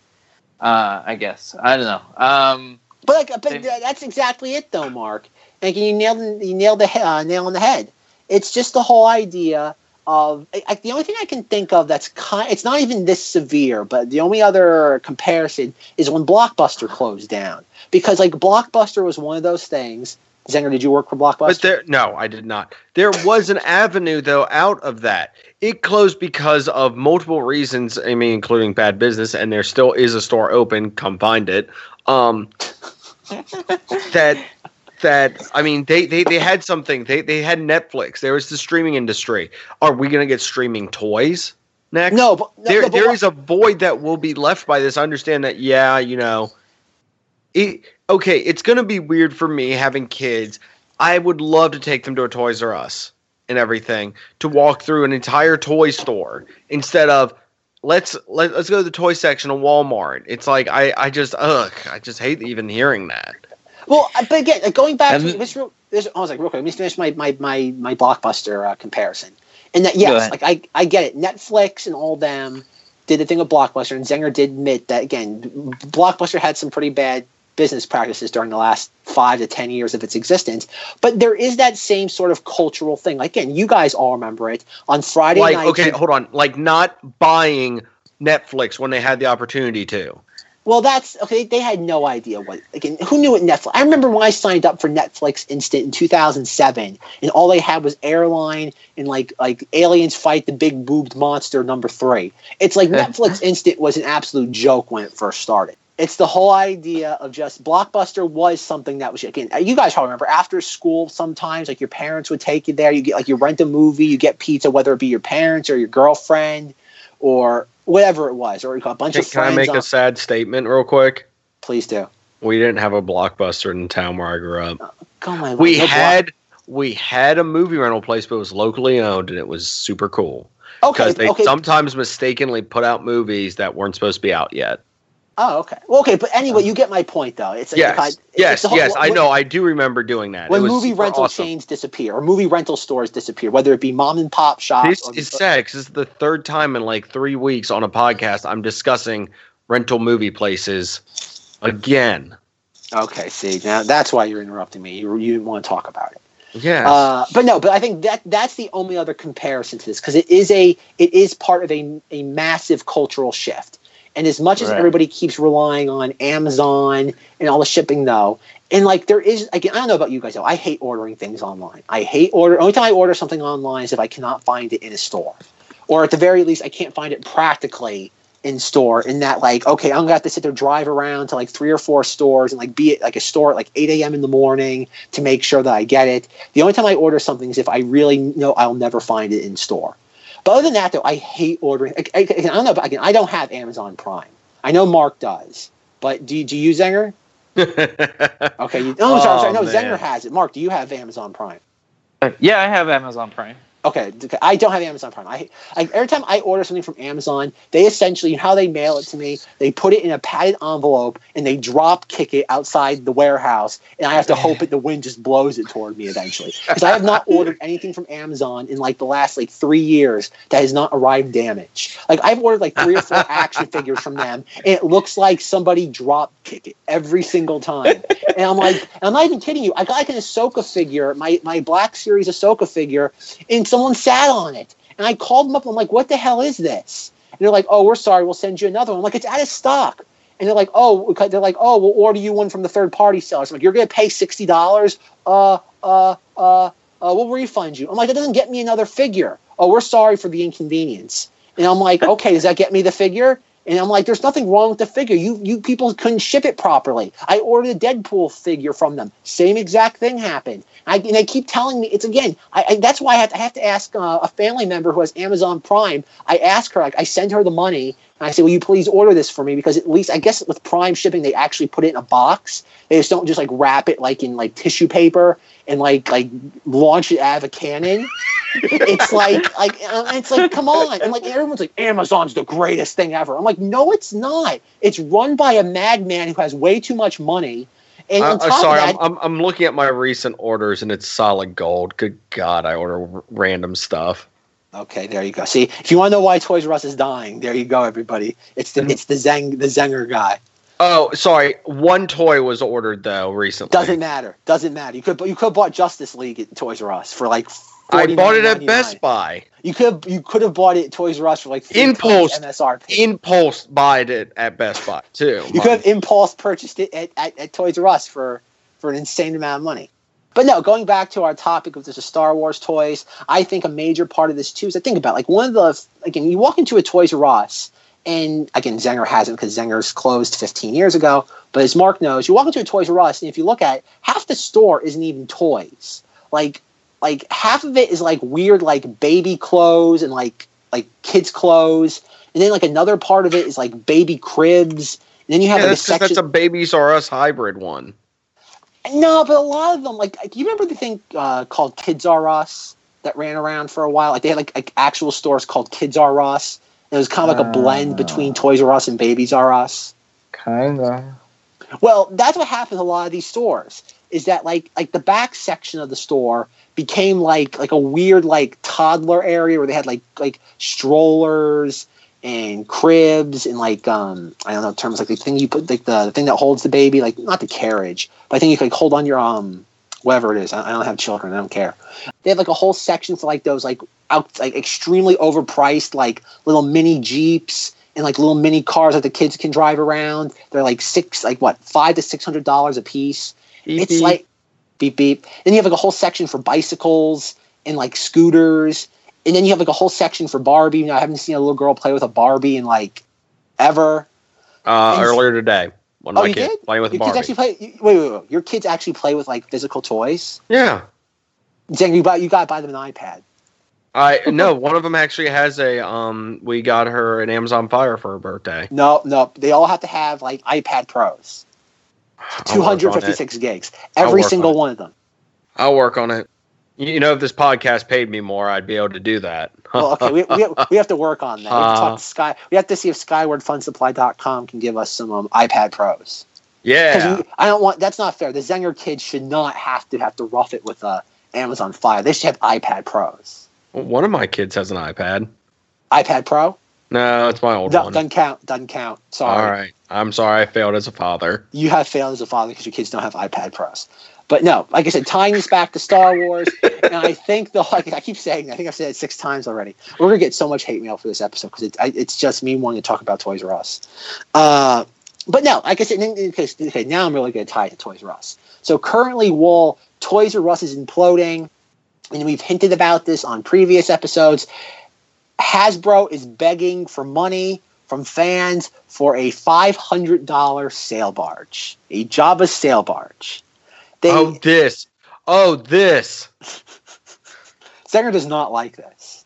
Uh, I guess I don't know. Um, But like, but They- that's exactly it, though, Mark. Like you nailed you nailed the uh, nail on the head. It's just the whole idea of like the only thing I can think of that's kind. It's not even this severe, but the only other comparison is when Blockbuster closed down because like Blockbuster was one of those things. Zenger, did you work for Blockbuster? But there, no, I did not. There was an avenue though out of that. It closed because of multiple reasons. I mean, including bad business, and there still is a store open. Come find it. Um, [LAUGHS] that that I mean, they they, they had something. They they had Netflix. There was the streaming industry. Are we gonna get streaming toys next? no, but no, there no, but there what- is a void that will be left by this. I understand that. Yeah, you know, it okay. It's gonna be weird for me having kids. I would love to take them to a Toys R Us and everything to walk through an entire toy store instead of let's let, let's go to the toy section of Walmart. It's like I I just ugh I just hate even hearing that. Well, uh, but again, like, going back And- to this, real, this, I was like, real quick, let me finish my my my my blockbuster uh, comparison. And that Go yes, like I I get it. Netflix and all them did the thing with Blockbuster, and Zenger did admit that again, Blockbuster had some pretty bad business practices during the last five to ten years of its existence. But there is that same sort of cultural thing. Like again, you guys all remember it on Friday like night. okay, hold on, like not buying Netflix when they had the opportunity to. Well, that's okay. They had no idea what. Again, who knew what Netflix? I remember when I signed up for Netflix Instant in 2007, and all they had was Airline and like like Aliens Fight the Big Boobed Monster number three. It's like [LAUGHS] Netflix Instant was an absolute joke when it first started. It's the whole idea of just Blockbuster was something that was again. Uh, you guys probably remember after school. Sometimes like your parents would take you there. You get like you rent a movie, you get pizza, whether it be your parents or your girlfriend or whatever it was, or a bunch Can, of can I make on- a sad statement real quick? Please do. We didn't have a blockbuster in the town where I grew up. Uh, oh my We no had we had a movie rental place, but it was locally owned, and it was super cool block- okay. because they okay. sometimes mistakenly put out movies that weren't supposed to be out yet. Oh, okay. Well, okay, but anyway, you get my point, though. It's like, Yes, it's yes, whole- yes. I know. I do remember doing that. When movie rental awesome. chains disappear or movie rental stores disappear, whether it be mom and pop shops. This is sad because this is the third time in like three weeks on a podcast I'm discussing rental movie places again. okay, see, now that's why you're interrupting me. You, you want to talk about it. Yes. Uh, but no, but I think that that's the only other comparison to this because it is a it is part of a, a massive cultural shift. And as much as Right. everybody keeps relying on Amazon and all the shipping, though, and like there is again, I don't know about you guys though. I hate ordering things online. I hate order. Only time I order something online is if I cannot find it in a store, or at the very least, I can't find it practically in store. In that, like, okay, I'm gonna have to sit there, drive around to like three or four stores, and like be at like a store at like 8 a.m. in the morning to make sure that I get it. The only time I order something is if I really know I'll never find it in store. But other than that, though, I hate ordering. I, I, I don't know. But again, I don't have Amazon Prime. I know Mark does. But do you, do you use Zenger? [LAUGHS] Okay. You, no, I'm sorry. I'm sorry. No, Oh, Zenger has it. Mark, do you have Amazon Prime? Uh, yeah, I have Amazon Prime. Okay, I don't have Amazon Prime. I, I every time I order something from Amazon, they essentially how they mail it to me. They put it in a padded envelope and they drop kick it outside the warehouse, and I have to hope that the wind just blows it toward me eventually. Because I have not ordered anything from Amazon in like the last like three years that has not arrived damaged. Like I've ordered like three or four [LAUGHS] action figures from them, and it looks like somebody drop kick it every single time. And I'm like, I'm not even kidding you. I got like an Ahsoka figure, my my Black Series Ahsoka figure, and someone sat on it. And I called them up. I'm like, what the hell is this? And they're like, oh, we're sorry. We'll send you another one. I'm like, it's out of stock. And they're like, oh, they're like, oh, we'll order you one from the third party sellers. I'm like, you're gonna pay sixty dollars? Uh, uh, uh, uh, we'll refund you. I'm like, that doesn't get me another figure. Oh, we're sorry for the inconvenience. And I'm like, [LAUGHS] okay, does that get me the figure? And I'm like, there's nothing wrong with the figure. You you people couldn't ship it properly. I ordered a Deadpool figure from them. Same exact thing happened. I, and they keep telling me it's again. I, I that's why I have to, I have to ask uh, a family member who has Amazon Prime. I ask her, like, I send her the money, and I say, "Will you please order this for me?" Because at least I guess with Prime shipping, they actually put it in a box. They just don't just like wrap it like in like tissue paper and like like launch it out of a cannon. it's like [LAUGHS] like uh, it's like come on and like everyone's like amazon's the greatest thing ever i'm like no it's not it's run by a madman who has way too much money And uh, sorry, that, I'm, I'm I'm looking at my recent orders and it's solid gold. Good God, I order r- random stuff. Okay, there you go. See, if you want to know why Toys R Us is dying, there you go, everybody. It's the it's the Zeng the Zenger guy. Oh, sorry. One toy was ordered though recently. Doesn't matter. Doesn't matter. You could you could have bought Justice League at Toys R Us for like. I bought it at Best Buy. You could you could have bought it at Toys R Us for like Impulse. MSRP. Impulse bought it at Best Buy too. You could have impulse purchased it at, at, at Toys R Us for, for an insane amount of money. But no, going back to our topic of the Star Wars toys, I think a major part of this too is I think about like one of the again you walk into a Toys R Us and again Zenger hasn't because Zenger's closed 15 years ago. But as Mark knows, you walk into a Toys R Us and if you look at it, half the store isn't even toys. Like like half of it is like weird like baby clothes and like like kids clothes, and then like another part of it is like baby cribs. And then you have Yeah, like a section. that's a Babies R Us hybrid one. No, but a lot of them, like, do you remember the thing uh, called Kids R Us that ran around for a while? Like, they had like, like actual stores called Kids R Us. It was kind of like a blend Ah. between Toys R Us and Babies R Us. Kinda. Well, that's what happened to a lot of these stores. Is that like like the back section of the store became like like a weird like toddler area where they had like like strollers and cribs and like um I don't know terms like the thing you put like the, the thing that holds the baby like not the carriage but I think you can like hold on your um whatever it is I, I don't have children I don't care they have like a whole section for like those like out like extremely overpriced like little mini jeeps and like little mini cars that the kids can drive around they're like six like what five to six hundred dollars a piece it's like beep beep. Then you have like a whole section for bicycles and like scooters, and then you have like a whole section for Barbie. You know, I haven't seen a little girl play with a Barbie in like ever. Uh, And- earlier today, one of Oh, my kids did? playing with a Your kids Barbie. actually play. you- Wait, wait, wait. Your kids actually play with like physical toys. yeah, Saying you buy, you got to buy them an iPad. I no. One of them actually has a. Um, we got her an Amazon Fire for her birthday. No, no, they all have to have like iPad Pros, I'll two work on hundred it. fifty-six gigs, every work on single one of them. I'll work on it. You know, if this podcast paid me more, I'd be able to do that. Well, okay, we, we, have, [LAUGHS] we have to work on that. We have to, talk to Sky, we have to see if SkywardFunSupply.com can give us some um, iPad Pros. yeah. you- I don't want. That's not fair. The Zenger kids should not have to have to rough it with uh, Amazon Fire. They should have iPad Pros. One of my kids has an iPad. iPad Pro No, it's my old one. doesn't count. Doesn't count. Sorry, All right. I'm sorry I failed as a father. you have failed as a father because your kids don't have iPad Pros. But no, like I said, tying this back to Star Wars, [LAUGHS] and I think the like I keep saying, I think I've said it six times already. We're gonna get so much hate mail for this episode because it, it's just me wanting to talk about Toys R Us. Uh, but no, like I said, in- in case- okay, now I'm really gonna tie it to Toys R Us. So currently, while Toys R Us is imploding, and we've hinted about this on previous episodes, Hasbro is begging for money from fans for a $500 sail barge, a Jabba sail barge. They, oh, this. Oh, this. [LAUGHS] Zenger does not like this.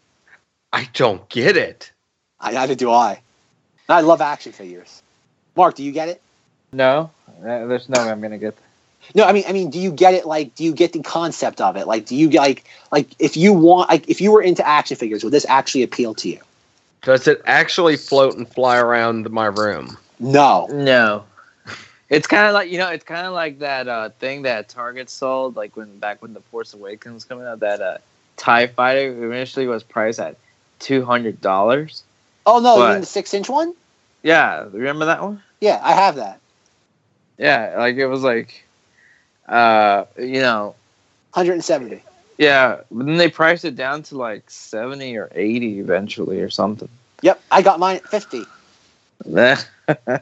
I don't get it. I, neither do I. I love action figures. Mark, do you get it? No, Uh, there's no way I'm gonna get. That. No, I mean, I mean, do you get it? Like, do you get the concept of it? Like, do you like, like, if you want, like, if you were into action figures, would this actually appeal to you? Does it actually float and fly around my room? No. No. It's kind of like you know, it's kind of like that uh, thing that Target sold, like when back when the Force Awakens was coming out. That uh, Tie Fighter initially was priced at two hundred dollars. Oh no, you mean the six-inch one? Yeah, remember that one? Yeah, I have that. Yeah, like it was like, uh, you know, 170. yeah. But then they priced it down to like seventy or eighty eventually, or something. Yep, I got mine at 50. [LAUGHS]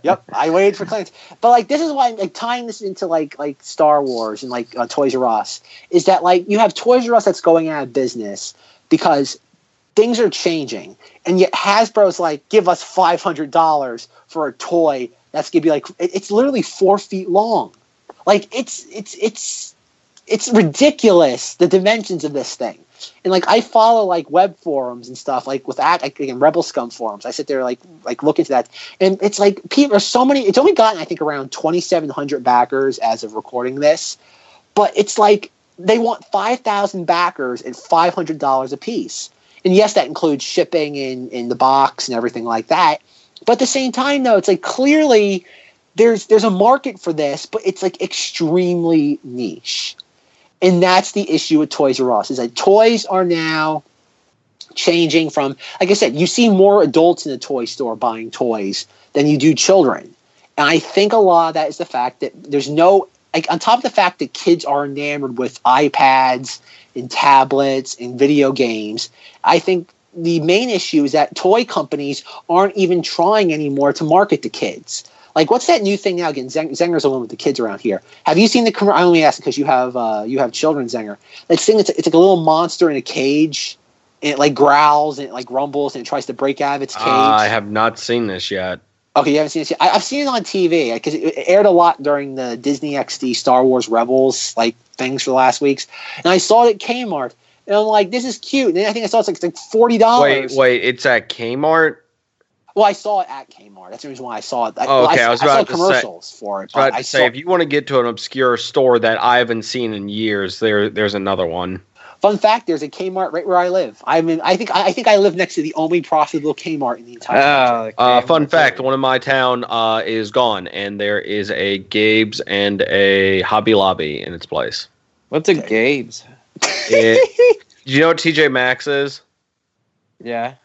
Yep, I waited for clearance. But like, this is why I'm like tying this into like like Star Wars and like uh, Toys R Us is that like you have Toys R Us that's going out of business because things are changing, and yet Hasbro's like, give us five hundred dollars for a toy that's gonna be like it- it's literally four feet long. Like it's it's it's it's ridiculous the dimensions of this thing. And like I follow like web forums and stuff like with act like again Rebelscum forums. I sit there like like look into that, and it's like people are so many. It's only gotten I think around 2,700 backers as of recording this, but it's like they want 5,000 backers at 500 dollars a piece. And yes, that includes shipping in in the box and everything like that. But at the same time, though, it's like clearly there's there's a market for this, but it's like extremely niche. And that's the issue with Toys R Us is that toys are now changing from like I said, you see more adults in the toy store buying toys than you do children. And I think a lot of that is the fact that there's no like on top of the fact that kids are enamored with iPads and tablets and video games, I think the main issue is that toy companies aren't even trying anymore to market to kids. Like, what's that new thing now? Again, Zeng- Zenger's the one with the kids around here. Have you seen the? commer- I only ask because you have uh, you have children, Zenger. That thing, it's, it's like a little monster in a cage, and it like growls and it like rumbles and it tries to break out of its cage. I have not seen this yet. Okay, you haven't seen it yet. I, I've seen it on TV because it, it aired a lot during the Disney XD Star Wars Rebels like things for the last weeks, and I saw it at Kmart, and I'm like, this is cute. And then I think I saw it's like, it's like forty dollars. wait, wait, it's at Kmart. Well, I saw it at Kmart. That's the reason why I saw it. I, Oh, okay, I, I was I saw about to say- commercials for it. But I say, saw, if you want to get to an obscure store that I haven't seen in years, there, there's another one. fun fact: there's a Kmart right where I live. I mean, I think I, I think I live next to the only profitable Kmart in the entire. country. Oh, Uh, fun fact: one of my town uh, is gone, and there is a Gabe's and a Hobby Lobby in its place. What's a Gabe's? It, [LAUGHS] do you know what TJ Maxx is? Yeah.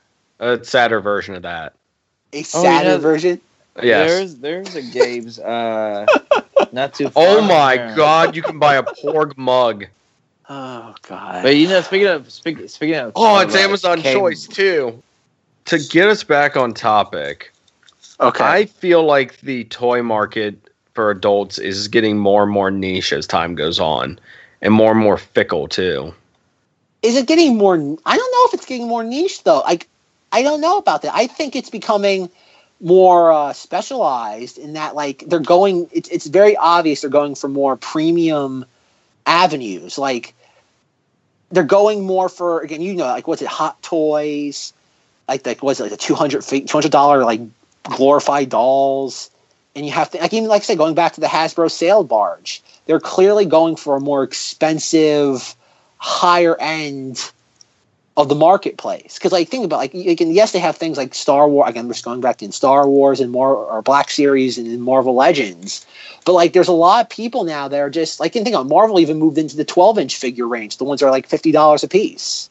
A sadder version of that. A Oh, sadder yeah. version. Yes. There's there's a Gabe's. Uh, [LAUGHS] not too. far Oh my here. God! You can buy a Porg mug. [LAUGHS] Oh God. But you know, speaking of speaking speaking of. Oh, it's Amazon Gabe- Choice too. To get us back on topic, okay. I feel like the toy market for adults is getting more and more niche as time goes on, and more and more fickle too. is it getting more? I don't know if it's getting more niche though. Like, I don't know about that. I think it's becoming more uh, specialized in that like they're going. It's it's very obvious they're going for more premium avenues. Like they're going more for again. You know, like what's it? Hot toys. Like like was it? Like hundred two hundred dollar like glorified dolls. And you have to like even like I said, going back to the Hasbro sail barge, they're clearly going for a more expensive higher end of the marketplace. Because like think about like can yes they have things like Star Wars again we're just going back to Star Wars and more or Black Series and in Marvel Legends. But like there's a lot of people now that are just like you can think of Marvel even moved into the 12 inch figure range. The ones that are like fifty dollars a piece.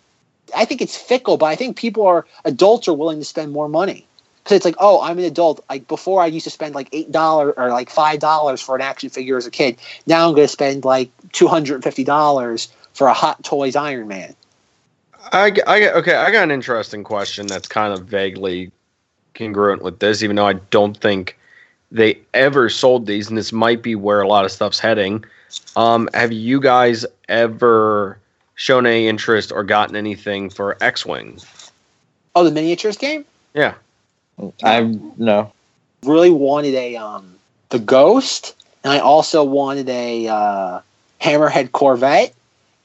I think it's fickle, but I think people are adults are willing to spend more money. Because it's like, oh, I'm an adult. Like before, I used to spend like eight dollars or like five dollars for an action figure as a kid. Now I'm going to spend like two hundred and fifty dollars for a Hot Toys Iron Man. I, g- I g- okay. I got an interesting question that's kind of vaguely congruent with this, even though I don't think they ever sold these, and this might be where a lot of stuff's heading. Um, have you guys ever shown any interest or gotten anything for X-wing? Oh, the miniatures game. Yeah. I no. Really wanted a um the Ghost, and I also wanted a uh, Hammerhead Corvette.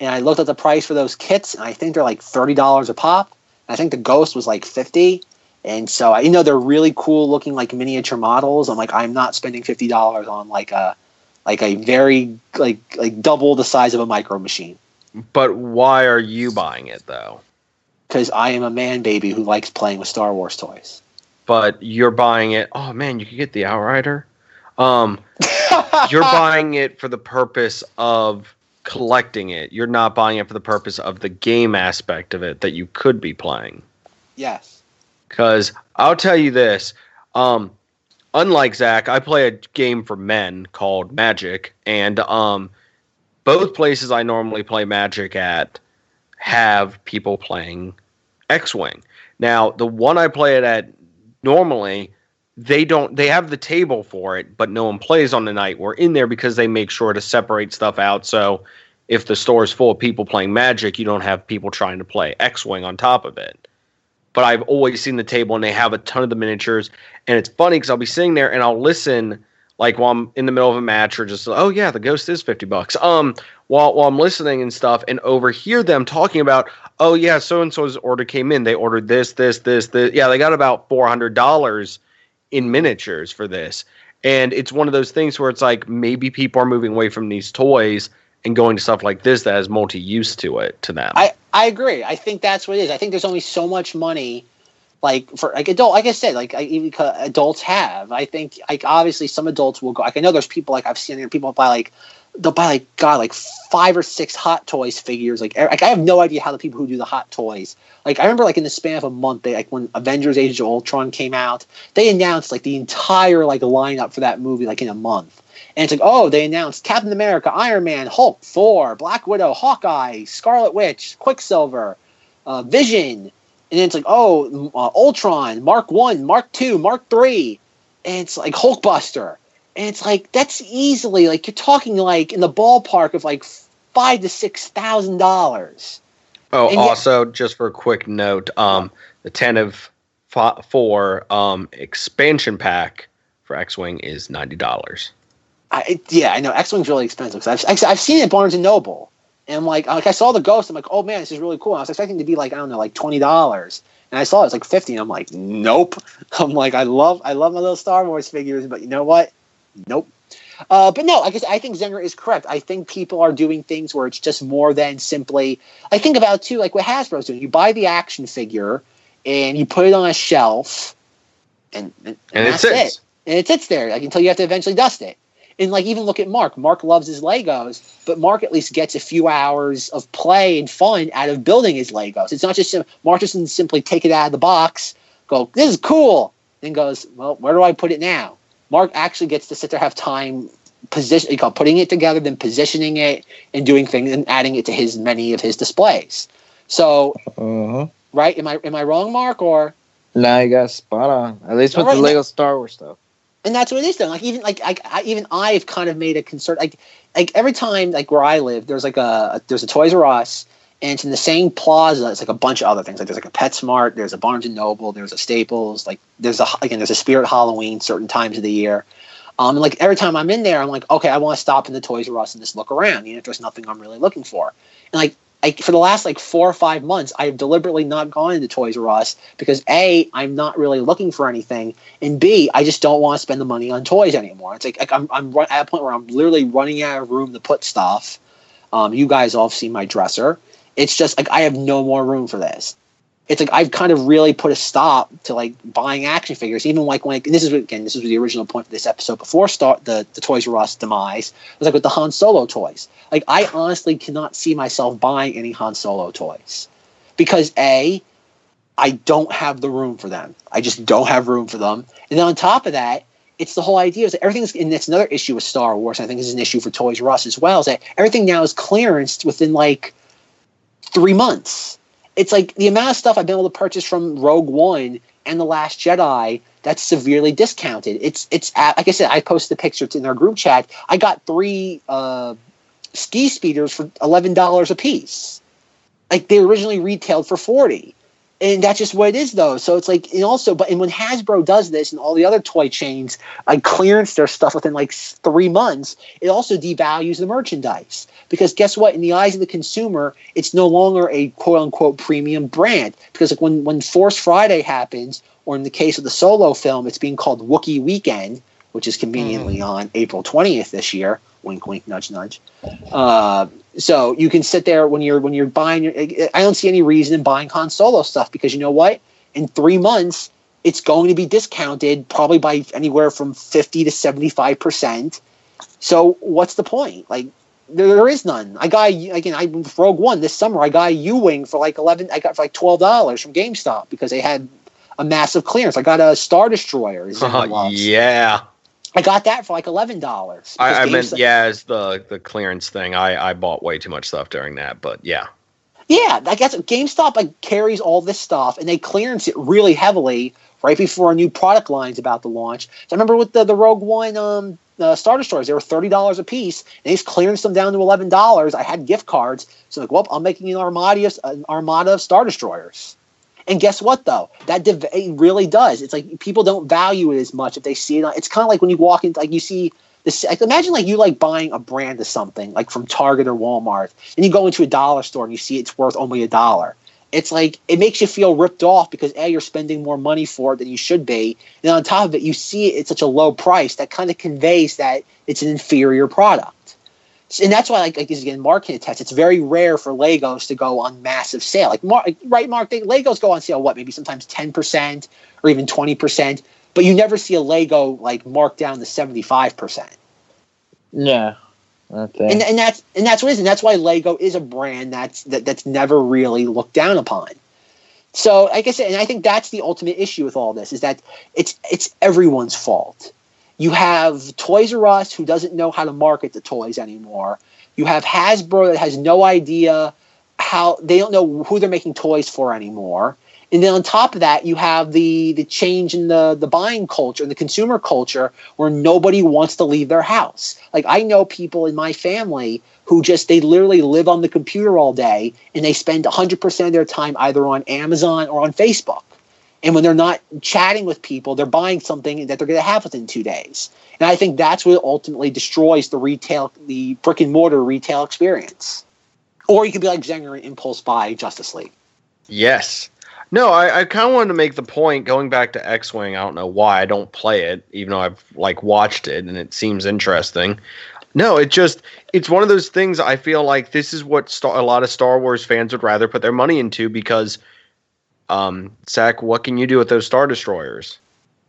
And I looked at the price for those kits, and I think they're like thirty dollars a pop. I think the Ghost was like fifty. And so I you know they're really cool looking like miniature models. I'm like I'm not spending fifty dollars on like a like a very like like double the size of a micro machine But why are you buying it though? because I am a man baby who likes playing with Star Wars toys. But you're buying it. Oh man, you could get the Outrider. Um, you're [LAUGHS] buying it for the purpose of collecting it. You're not buying it for the purpose of the game aspect of it that you could be playing. yes. Because I'll tell you this. Um, unlike Zack, I play a game for men called Magic, and um, both places I normally play Magic at have people playing X-wing. Now, the one I play it at normally, they don't. They have the table for it, but no one plays on the night. We're in there because they make sure to separate stuff out. So, if the store is full of people playing Magic, you don't have people trying to play X-wing on top of it but I've always seen the table and they have a ton of the miniatures. And it's funny because I'll be sitting there and I'll listen like while I'm in the middle of a match or just oh yeah, the ghost is fifty bucks. Um, while while I'm listening and stuff and overhear them talking about oh yeah, so and so's order came in. They ordered this, this, this, this. Yeah, they got about four hundred dollars in miniatures for this. And it's one of those things where it's like maybe people are moving away from these toys and going to stuff like this that has multi use to it to them. I, I agree. I think that's what it is. I think there's only so much money like for like adult like i said like I, even adults have i think like obviously some adults will go like i know there's people like i've seen there people buy like they'll buy like god like five or six hot toys figures. Like, like i have no idea how the people who do the hot toys. Like i remember like in the span of a month they like when avengers age of ultron came out they announced like the entire like lineup for that movie like in a month. And it's like oh they announced captain america iron man hulk thor black widow hawkeye scarlet witch quicksilver uh, vision. And then it's like oh uh, ultron mark one mark two mark three. And it's like hulkbuster and it's like that's easily like you're talking like in the ballpark of like five to six thousand dollars Oh, And yet- also, just for a quick note, um, the 10 of 4 um, expansion pack for X Wing is $90. I, yeah, I know X Wing's really expensive. I've, I've seen it at Barnes and Noble, and I'm like, like I saw the Ghost. I'm like, oh man, this is really cool. And I was expecting it to be like I don't know, like twenty dollars, and I saw it was like fifty. And I'm like, nope. [LAUGHS] I'm like, I love I love my little Star Wars figures, but you know what? Nope. Uh, but no, I guess I think Zenger is correct. I think people are doing things where it's just more than simply. I think about too, like what Hasbro's doing. You buy the action figure, and you put it on a shelf, and and, And it that's sits. it. And it sits there like until you have to eventually dust it. And like even look at Mark. Mark loves his Legos, but Mark at least gets a few hours of play and fun out of building his Legos. It's not just Mark doesn't simply take it out of the box, go, "This is cool," then goes, "Well, where do I put it now?" Mark actually gets to sit there, have time, position, you know, putting it together, then positioning it and doing things and adding it to his many of his displays. So, Uh-huh. right? Am I am I wrong, Mark? Or Now you got spot on. At least with Alright, the Lego Star Wars stuff. and that's what it is though. Like even like I, I even I've kind of made a concern. Like like every time like where I live, there's like a there's a Toys R Us, and it's in the same plaza. It's like a bunch of other things. Like there's like a PetSmart, there's a Barnes and Noble, there's a Staples. Like there's a again there's a Spirit Halloween certain times of the year. Um, and like every time I'm in there, I'm like, okay, I want to stop in the Toys R Us and just look around, even if there's nothing I'm really looking for. And like, I, for the last like four or five months, I've deliberately not gone into Toys R Us because a, I'm not really looking for anything, and b, I just don't want to spend the money on toys anymore. It's like, like I'm I'm run, at a point where I'm literally running out of room to put stuff. Um, you guys all have seen my dresser. It's just like I have no more room for this it's like I've kind of really put a stop to like buying action figures, even like when this is again this was the original point of this episode before start the the Toys R Us demise. It was like with the Han Solo toys. Like I honestly cannot see myself buying any Han Solo toys because a I don't have the room for them. I just don't have room for them. And then on top of that, it's the whole idea is that everything's and it's another issue with Star Wars. I think this is an issue for Toys R Us as well. Is that everything now is clearanced within like three months it's like the amount of stuff I've been able to purchase from Rogue One and The Last Jedi that's severely discounted. It's it's at, like I said, I posted a picture in our group chat. I got three uh, ski speeders for eleven dollars a piece. Like they originally retailed for forty, and that's just what it is though. So it's like and also, but and when Hasbro does this and all the other toy chains like clearance their stuff within like three months, it also devalues the merchandise because guess what? In the eyes of the consumer, it's no longer a quote unquote premium brand. Because like when when Force Friday happens, or in the case of the solo film, it's being called Wookiee Weekend, which is conveniently on April twentieth this year. Wink, wink, nudge, nudge. Uh, so you can sit there when you're when you're buying. Your, I don't see any reason in buying Han Solo stuff because you know what? In three months, it's going to be discounted probably by anywhere from fifty to seventy five percent. So what's the point? Like there, there is none. I got again. I Rogue One this summer. I got a U wing for like eleven. I got for like twelve dollars from GameStop because they had a massive clearance. I got a Star Destroyer. Loves. [LAUGHS] yeah. I got that for like eleven dollars. I, I meant, yeah, as the, the clearance thing. I, I bought way too much stuff during that, but yeah. Yeah, I guess GameStop like carries all this stuff and they clearance it really heavily right before a new product line's about to launch. So I remember with the, the Rogue One um uh, Star Destroyers, they were thirty dollars a piece, and he's clearance them down to eleven dollars. I had gift cards, so like, well, I'm making an armada, of- an armada of Star Destroyers. And guess what though? That div- it really does. It's like people don't value it as much if they see it. It's kind of like when you walk into like you see this. Like, imagine like you like buying a brand of something like from Target or Walmart, and you go into a dollar store and you see it's worth only a dollar. It's like it makes you feel ripped off because a you're spending more money for it than you should be, and on top of it, you see it at such a low price that kind of conveys that it's an inferior product. And that's why like, like again mark can attest it's very rare for legos to go on massive sale like mark right mark they, legos go on sale what maybe sometimes 10% or even 20% but you never see a lego like marked down to 75% Yeah. Okay. and, and that's and that's what it is and that's why lego is a brand that's that, that's never really looked down upon so like i said and i think that's the ultimate issue with all this is that it's it's everyone's fault you have toys r us who doesn't know how to market the toys anymore. You have hasbro that has no idea how they don't know who they're making toys for anymore. And then on top of that you have the the change in the the buying culture and the consumer culture where nobody wants to leave their house. Like i know people in my family who just they literally live on the computer all day and they spend 100% of their time either on amazon or on facebook and when they're not chatting with people they're buying something that they're going to have within two days and i think that's what ultimately destroys the retail the brick and mortar retail experience or you could be like Zenger impulse buy justice league Yes. No, I, I kind of wanted to make the point going back to X Wing. I don't know why I don't play it, even though I've like watched it and it seems interesting. No, it just it's one of those things. I feel like this is what Star, a lot of Star Wars fans would rather put their money into because, um, Zack, what can you do with those Star Destroyers?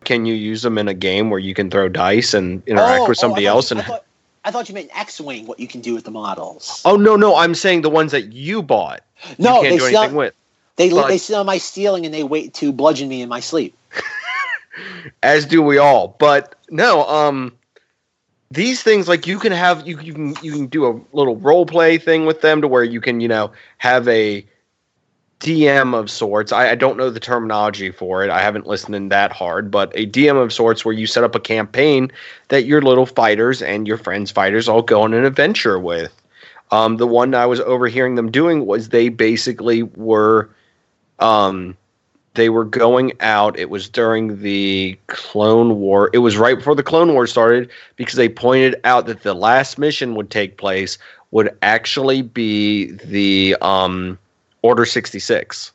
Can you use them in a game where you can throw dice and interact Oh, with oh, somebody I else? you- And I thought, I thought you meant X-wing. What you can do with the models? oh no, no, I'm saying the ones that you bought. no, you they can't do anything with. they but- they sit on my ceiling and they wait to bludgeon me in my sleep. [LAUGHS] as do we all. But no, um, these things like you can have you you can you can do a little role play thing with them to where you can you know have a DM of sorts. I, I don't know the terminology for it. I haven't listened in that hard, but a DM of sorts where you set up a campaign that your little fighters and your friends' fighters all go on an adventure with. Um, the one I was overhearing them doing was they basically were um, they were going out. It was during the Clone War. It was right before the Clone War started because they pointed out that the last mission would take place would actually be the um, Order 66.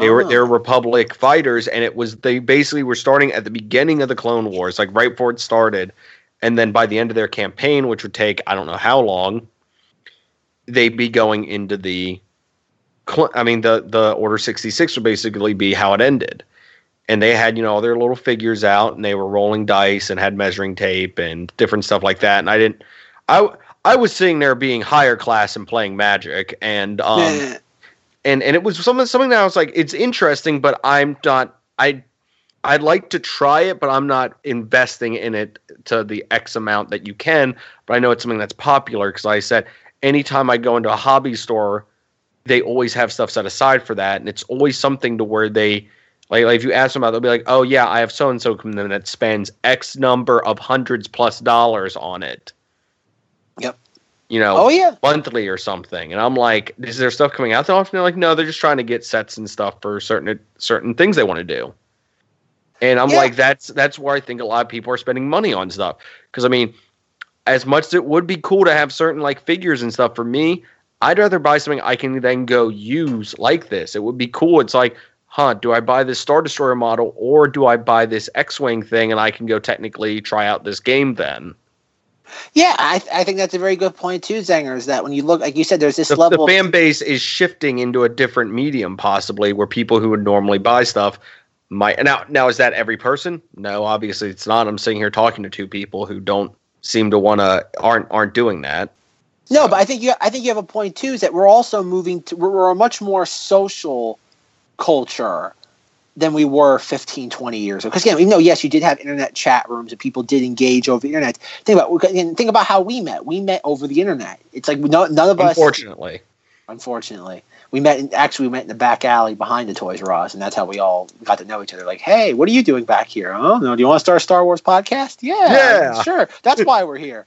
They were Oh. they were Republic fighters, and it was they basically were starting at the beginning of the Clone Wars, like right before it started, and then by the end of their campaign, which would take I don't know how long, they'd be going into the, I mean the the Order sixty six would basically be how it ended, and they had you know all their little figures out, and they were rolling dice and had measuring tape and different stuff like that, and I didn't, I I was sitting there being higher class and playing Magic, and um. And and it was something something that I was like, it's interesting, but I'm not. I I'd like to try it, but I'm not investing in it to the X amount that you can. But I know it's something that's popular because I said anytime I go into a hobby store, they always have stuff set aside for that, and it's always something to where they. Like, like if you ask them about, it, they'll be like, "Oh yeah, I have so and so come in that spends X number of hundreds plus dollars on it." You know, oh yeah. monthly or something. And I'm like, is there stuff coming out that often? They're like, no, they're just trying to get sets and stuff for certain certain things they want to do. And I'm Yeah. like, that's that's where I think a lot of people are spending money on stuff. Because I mean, as much as it would be cool to have certain like figures and stuff for me, I'd rather buy something I can then go use like this. It would be cool. It's like, huh, do I buy this Star Destroyer model or do I buy this X-wing thing and I can go technically try out this game then? Yeah, I, I think that's a very good point too, Zenger. Is that when you look, like you said, there's this the, level. the fan base is shifting into a different medium possibly where people who would normally buy stuff might now now is that every person no obviously it's not i'm sitting here talking to two people who don't seem to want to aren't aren't doing that No, but I think you I think you have a point too. Is that we're also moving to we're, we're a much more social culture than we were 15, 20 years ago. Because again, even though yes, you did have internet chat rooms and people did engage over the internet. Think about think about how we met. We met over the internet. It's like no, none of us. unfortunately Unfortunately, we met. In, actually, we met in the back alley behind the Toys R Us, and that's how we all got to know each other. Like, hey, what are you doing back here? Oh no, do you want to start a Star Wars podcast? Yeah, Yeah. sure. That's why we're here.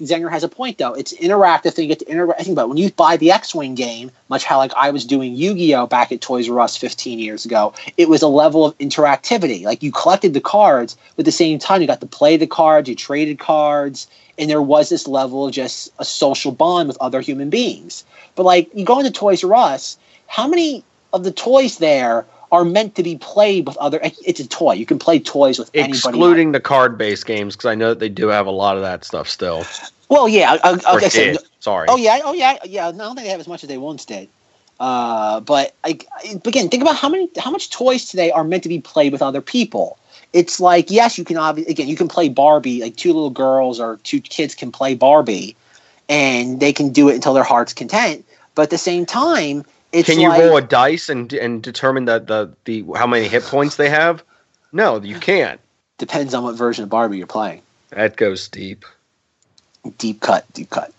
Zenger has a point though. It's interactive. You get to interact. I think about when you buy the X-wing game, much how like I was doing Yu-Gi-Oh back at Toys R Us 15 years ago. It was a level of interactivity. Like you collected the cards, but at the same time you got to play the cards, you traded cards, and there was this level of just a social bond with other human beings. But like you go into Toys R Us, how many of the toys there are meant to be played with other? It's a toy. You can play toys with anybody. excluding the card based games because i know that they do have a lot of that stuff still Well, yeah. I, I, so- Sorry. Oh yeah, oh yeah, yeah. No, I don't think they have as much as they once did. Uh, but like but again, think about how many how much toys today are meant to be played with other people. It's like yes, you can obviously again you can play Barbie. Like two little girls or two kids can play Barbie, and they can do it until their heart's content. But at the same time, it's Can you like, roll a dice and and determine that the the how many hit points they have? No, you can't. depends on what version of Barbie you're playing. That goes deep. Deep cut, deep cut.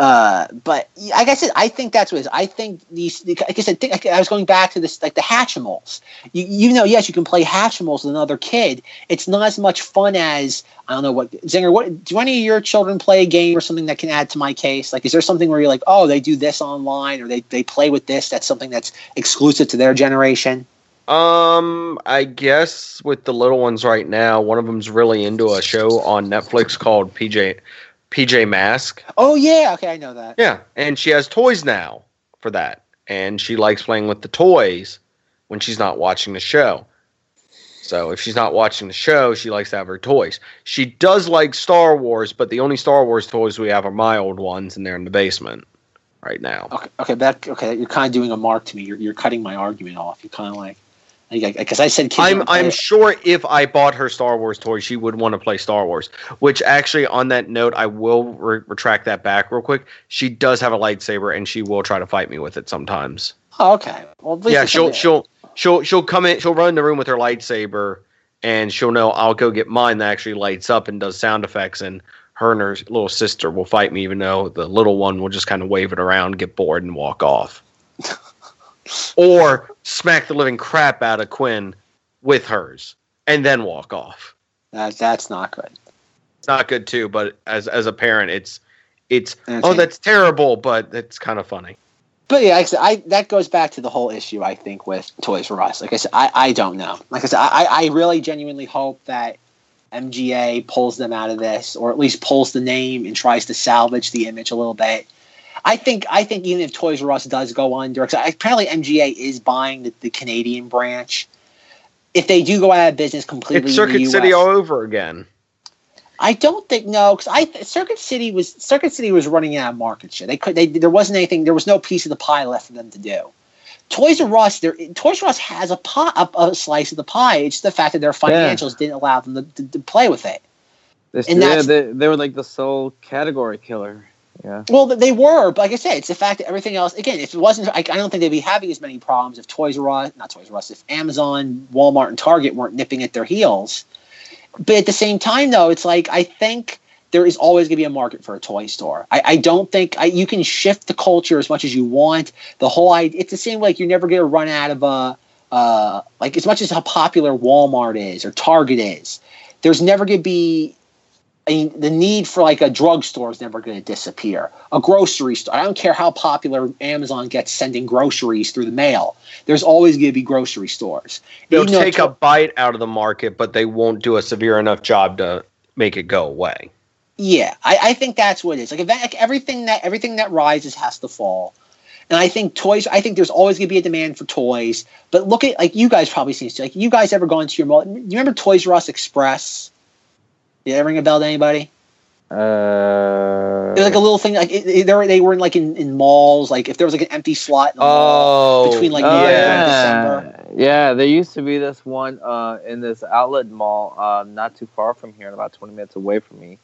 Uh, but like I said, I think that's what it is. I think these, like I said, think, I was going back to this, like the Hatchimals. You, you know, yes, you can play Hatchimals with another kid. It's not as much fun as I don't know what Zenger. What do any of your children play a game or something that can add to my case? Like, is there something where you're like, oh, they do this online or they they play with this? That's something that's exclusive to their generation. Um, I guess with the little ones right now, one of them's really into a show on Netflix called PJ PJ Mask. Oh yeah, okay, I know that. Yeah, and she has toys now for that, and she likes playing with the toys when she's not watching the show. So if she's not watching the show, she likes to have her toys. She does like Star Wars, but the only Star Wars toys we have are my old ones, and they're in the basement right now. Okay, okay, that okay. You're kind of doing a mark to me. You're you're cutting my argument off. You're kind of like, because I said kids. I'm I'm sure if I bought her Star Wars toys, she would want to play Star Wars. Which actually, on that note, I will re- retract that back real quick. She does have a lightsaber, and she will try to fight me with it sometimes. Oh, okay. Well, at least Yeah, she'll she'll she'll she'll come in. She'll run in the room with her lightsaber, and she'll know I'll go get mine that actually lights up and does sound effects. And her and her little sister will fight me, even though the little one will just kind of wave it around, get bored, and walk off. [LAUGHS] or smack the living crap out of Quinn with hers, and then walk off. That, that's not good. It's not good too, but as as a parent, it's it's oh that's terrible, but it's kind of funny. But yeah, like I said, I that goes back to the whole issue. I think with Toys for Us. Like I said, I, I don't know. Like I said, I, I really genuinely hope that MGA pulls them out of this, or at least pulls the name and tries to salvage the image a little bit. I think I think even if Toys R Us does go under, apparently MGA is buying the, the Canadian branch. If they do go out of business completely, It's Circuit City all over again. I don't think no, because I Circuit City was Circuit City was running out of market share. They could they there wasn't anything there was no piece of the pie left for them to do. Toys R Us, there Toys R Us has a pie, a, a slice of the pie. It's the fact that their financials didn't allow them to, to, to play with it. This, And yeah, they, they were like the sole category killer. Yeah. Well, they were, but like I said, it's the fact that everything else. Again, if it wasn't, I, I don't think they'd be having as many problems if Toys R Us, not Toys R Us, if Amazon, Walmart, and Target weren't nipping at their heels. But at the same time, though, it's like I think there is always going to be a market for a toy store. I, I don't think I, you can shift the culture as much as you want. The whole idea, it's the same like you're never going to run out of a uh, like as much as how popular Walmart is or Target is. There's never going to be I mean, the need for like a drugstore is never going to disappear. A grocery store. I don't care how popular Amazon gets sending groceries through the mail. There's always going to be grocery stores. They'll Even take to- a bite out of the market, but they won't do a severe enough job to make it go away. Yeah, I, I think that's what it is. Like, that, like everything that everything that rises has to fall. And I think toys. I think there's always going to be a demand for toys. But look at like you guys probably seen this. Like you guys ever gone to your mall? You remember Toys R Us Express? Did that ring a bell to anybody? Uh, It was like a little thing. Like it, it- they were they were in like in, in malls. Like if there was like an empty slot in the mall Oh, between like oh, yeah. and December. yeah. there used to be this one uh, in this outlet mall, uh, not too far from here, and about twenty minutes away from me.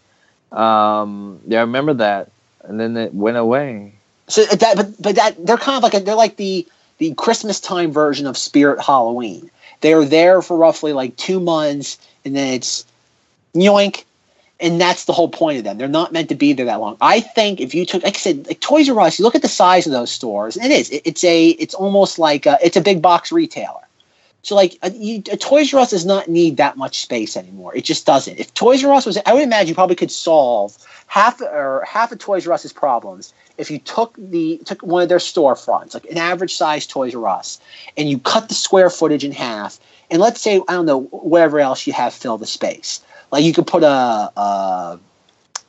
Um, yeah, I remember that, and then it went away. So that, but but that they're kind of like a, they're like the the Christmas time version of Spirit Halloween. They're there for roughly like two months, and then it's yoink, and that's the whole point of them. They're not meant to be there that long. I think if you took, like I said, like Toys R Us, you look at the size of those stores, it is it, it's a it's almost like a, it's a big box retailer. So like a, you, a Toys R Us does not need that much space anymore. It just doesn't. If Toys R Us was, I would imagine you probably could solve half or half of Toys R Us's problems if you took the took one of their storefronts, like an average size Toys R Us, and you cut the square footage in half, and let's say I don't know whatever else you have fill the space. Like you could put a,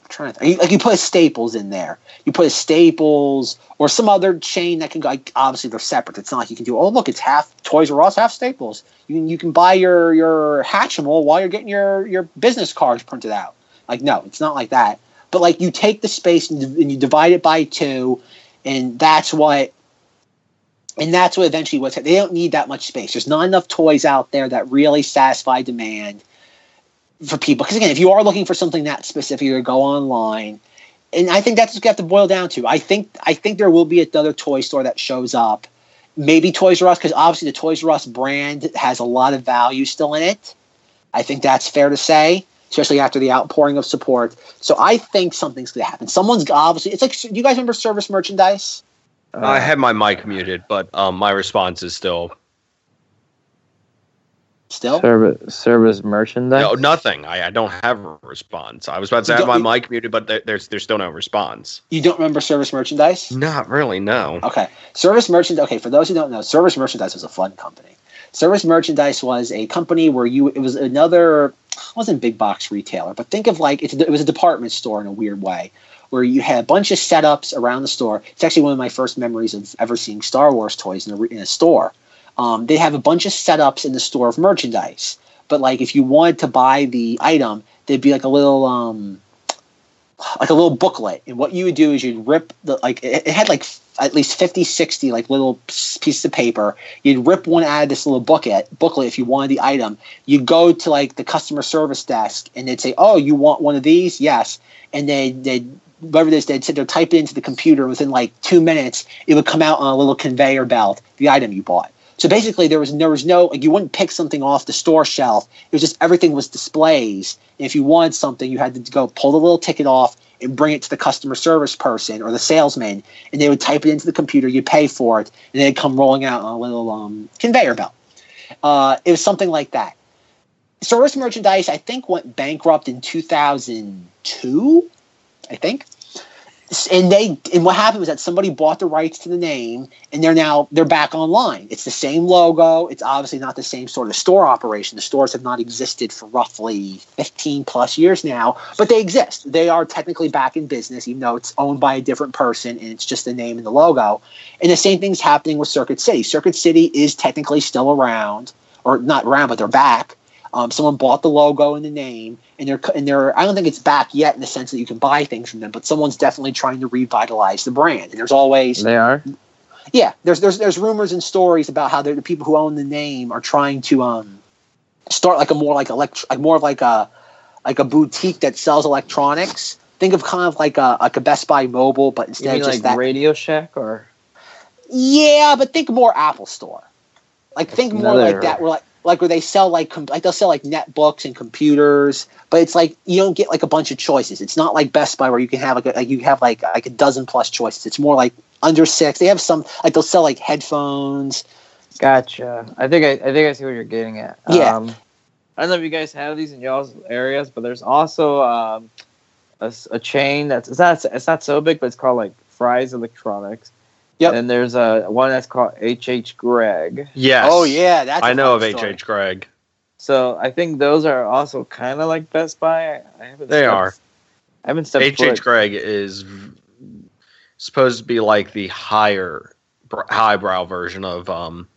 trying to think, like you put a Staples in there. You put a Staples or some other chain that can go. Like, obviously, they're separate. It's not like you can do. Oh, look, it's half Toys R Us, half Staples. You can you can buy your your Hatchimal while you're getting your your business cards printed out. Like no, it's not like that. but like you take the space and, and you divide it by two, and that's what. And that's what eventually what's they don't need that much space. There's not enough toys out there that really satisfy demand for people. Because again, if you are looking for something that specific, you go online. And I think that's what you have to boil down to. I think I think there will be another toy store that shows up. Maybe Toys R Us, because obviously the Toys R Us brand has a lot of value still in it. I think that's fair to say, especially after the outpouring of support. So I think something's going to happen. Someone's obviously. It's like, do you guys remember service merchandise? Uh, I had my mic muted, but um, my response is still Still, service service merchandise. no, nothing. I, I don't have a response. I was about to You have my don't- mic muted, but there, there's there's still no response. you don't remember service merchandise? Not really. No. Okay. Service merchandise. Okay, for those who don't know, Service Merchandise was a fun company. Service Merchandise was a company where you it was another it wasn't big box retailer, but think of like it's, it was a department store in a weird way, where you had a bunch of setups around the store. It's actually one of my first memories of ever seeing Star Wars toys in a, in a store. Um, they have a bunch of setups in the store of merchandise, but like if you wanted to buy the item, there'd be like a little um, like a little booklet. And what you would do is you'd rip the like it, it had like f- at least 50 60 like little pieces of paper. You'd rip one out of this little booklet booklet if you wanted the item. You'd go to like the customer service desk and they'd say oh you want one of these? Yes. And they they'd whatever it is they'd sit there type it into the computer. Within like two minutes it would come out on a little conveyor belt the item you bought so basically there was there was no like you wouldn't pick something off the store shelf. It was just everything was displays. And if you wanted something you had to go pull the little ticket off and bring it to the customer service person or the salesman. And they would type it into the computer. You pay for it. And they'd come rolling out on a little um, conveyor belt. Uh, it was something like that. Service merchandise i think went bankrupt in 2002 i think and they and what happened was that somebody bought the rights to the name and they're now they're back online. It's the same logo. It's obviously not the same sort of store operation. The stores have not existed for roughly 15 plus years now but they exist. They are technically back in business even though it's owned by a different person and it's just the name and the logo. And the same thing's happening with circuit city. Circuit city is technically still around or not around but they're back um, someone bought the logo and the name, and they're and they're. I don't think it's back yet in the sense that you can buy things from them, but someone's definitely trying to revitalize the brand. And there's always, They are. yeah, there's there's there's rumors and stories about how they're- the people who own the name are trying to um start like a more like elect like more of like a like a boutique that sells electronics. Think of kind of like a like a Best Buy mobile, but You instead mean of just like that. Radio Shack or? Yeah, but think more Apple Store. Like think more Another- like that. We're like like where they sell like com- like they'll sell like netbooks and computers, but it's like you don't get like a bunch of choices. It's not like Best Buy where you can have like, a, like you have like like a dozen plus choices. It's more like under six. They have some like they'll sell like headphones. Gotcha. I think I, I think I see what you're getting at. Yeah. Um, I don't know if you guys have these in y'all's areas, but there's also um, a, a chain that's it's not it's not so big, but it's called like Fry's Electronics. Yep. And there's a one that's called HH Gregg. Yes. Oh yeah, that's I a know of fun story. H.H. Gregg. So I think those are also kind of like Best Buy. I, I haven't. They stepped- are. I haven't stepped H.H. foot. Greg is v- supposed to be like the higher highbrow version of um,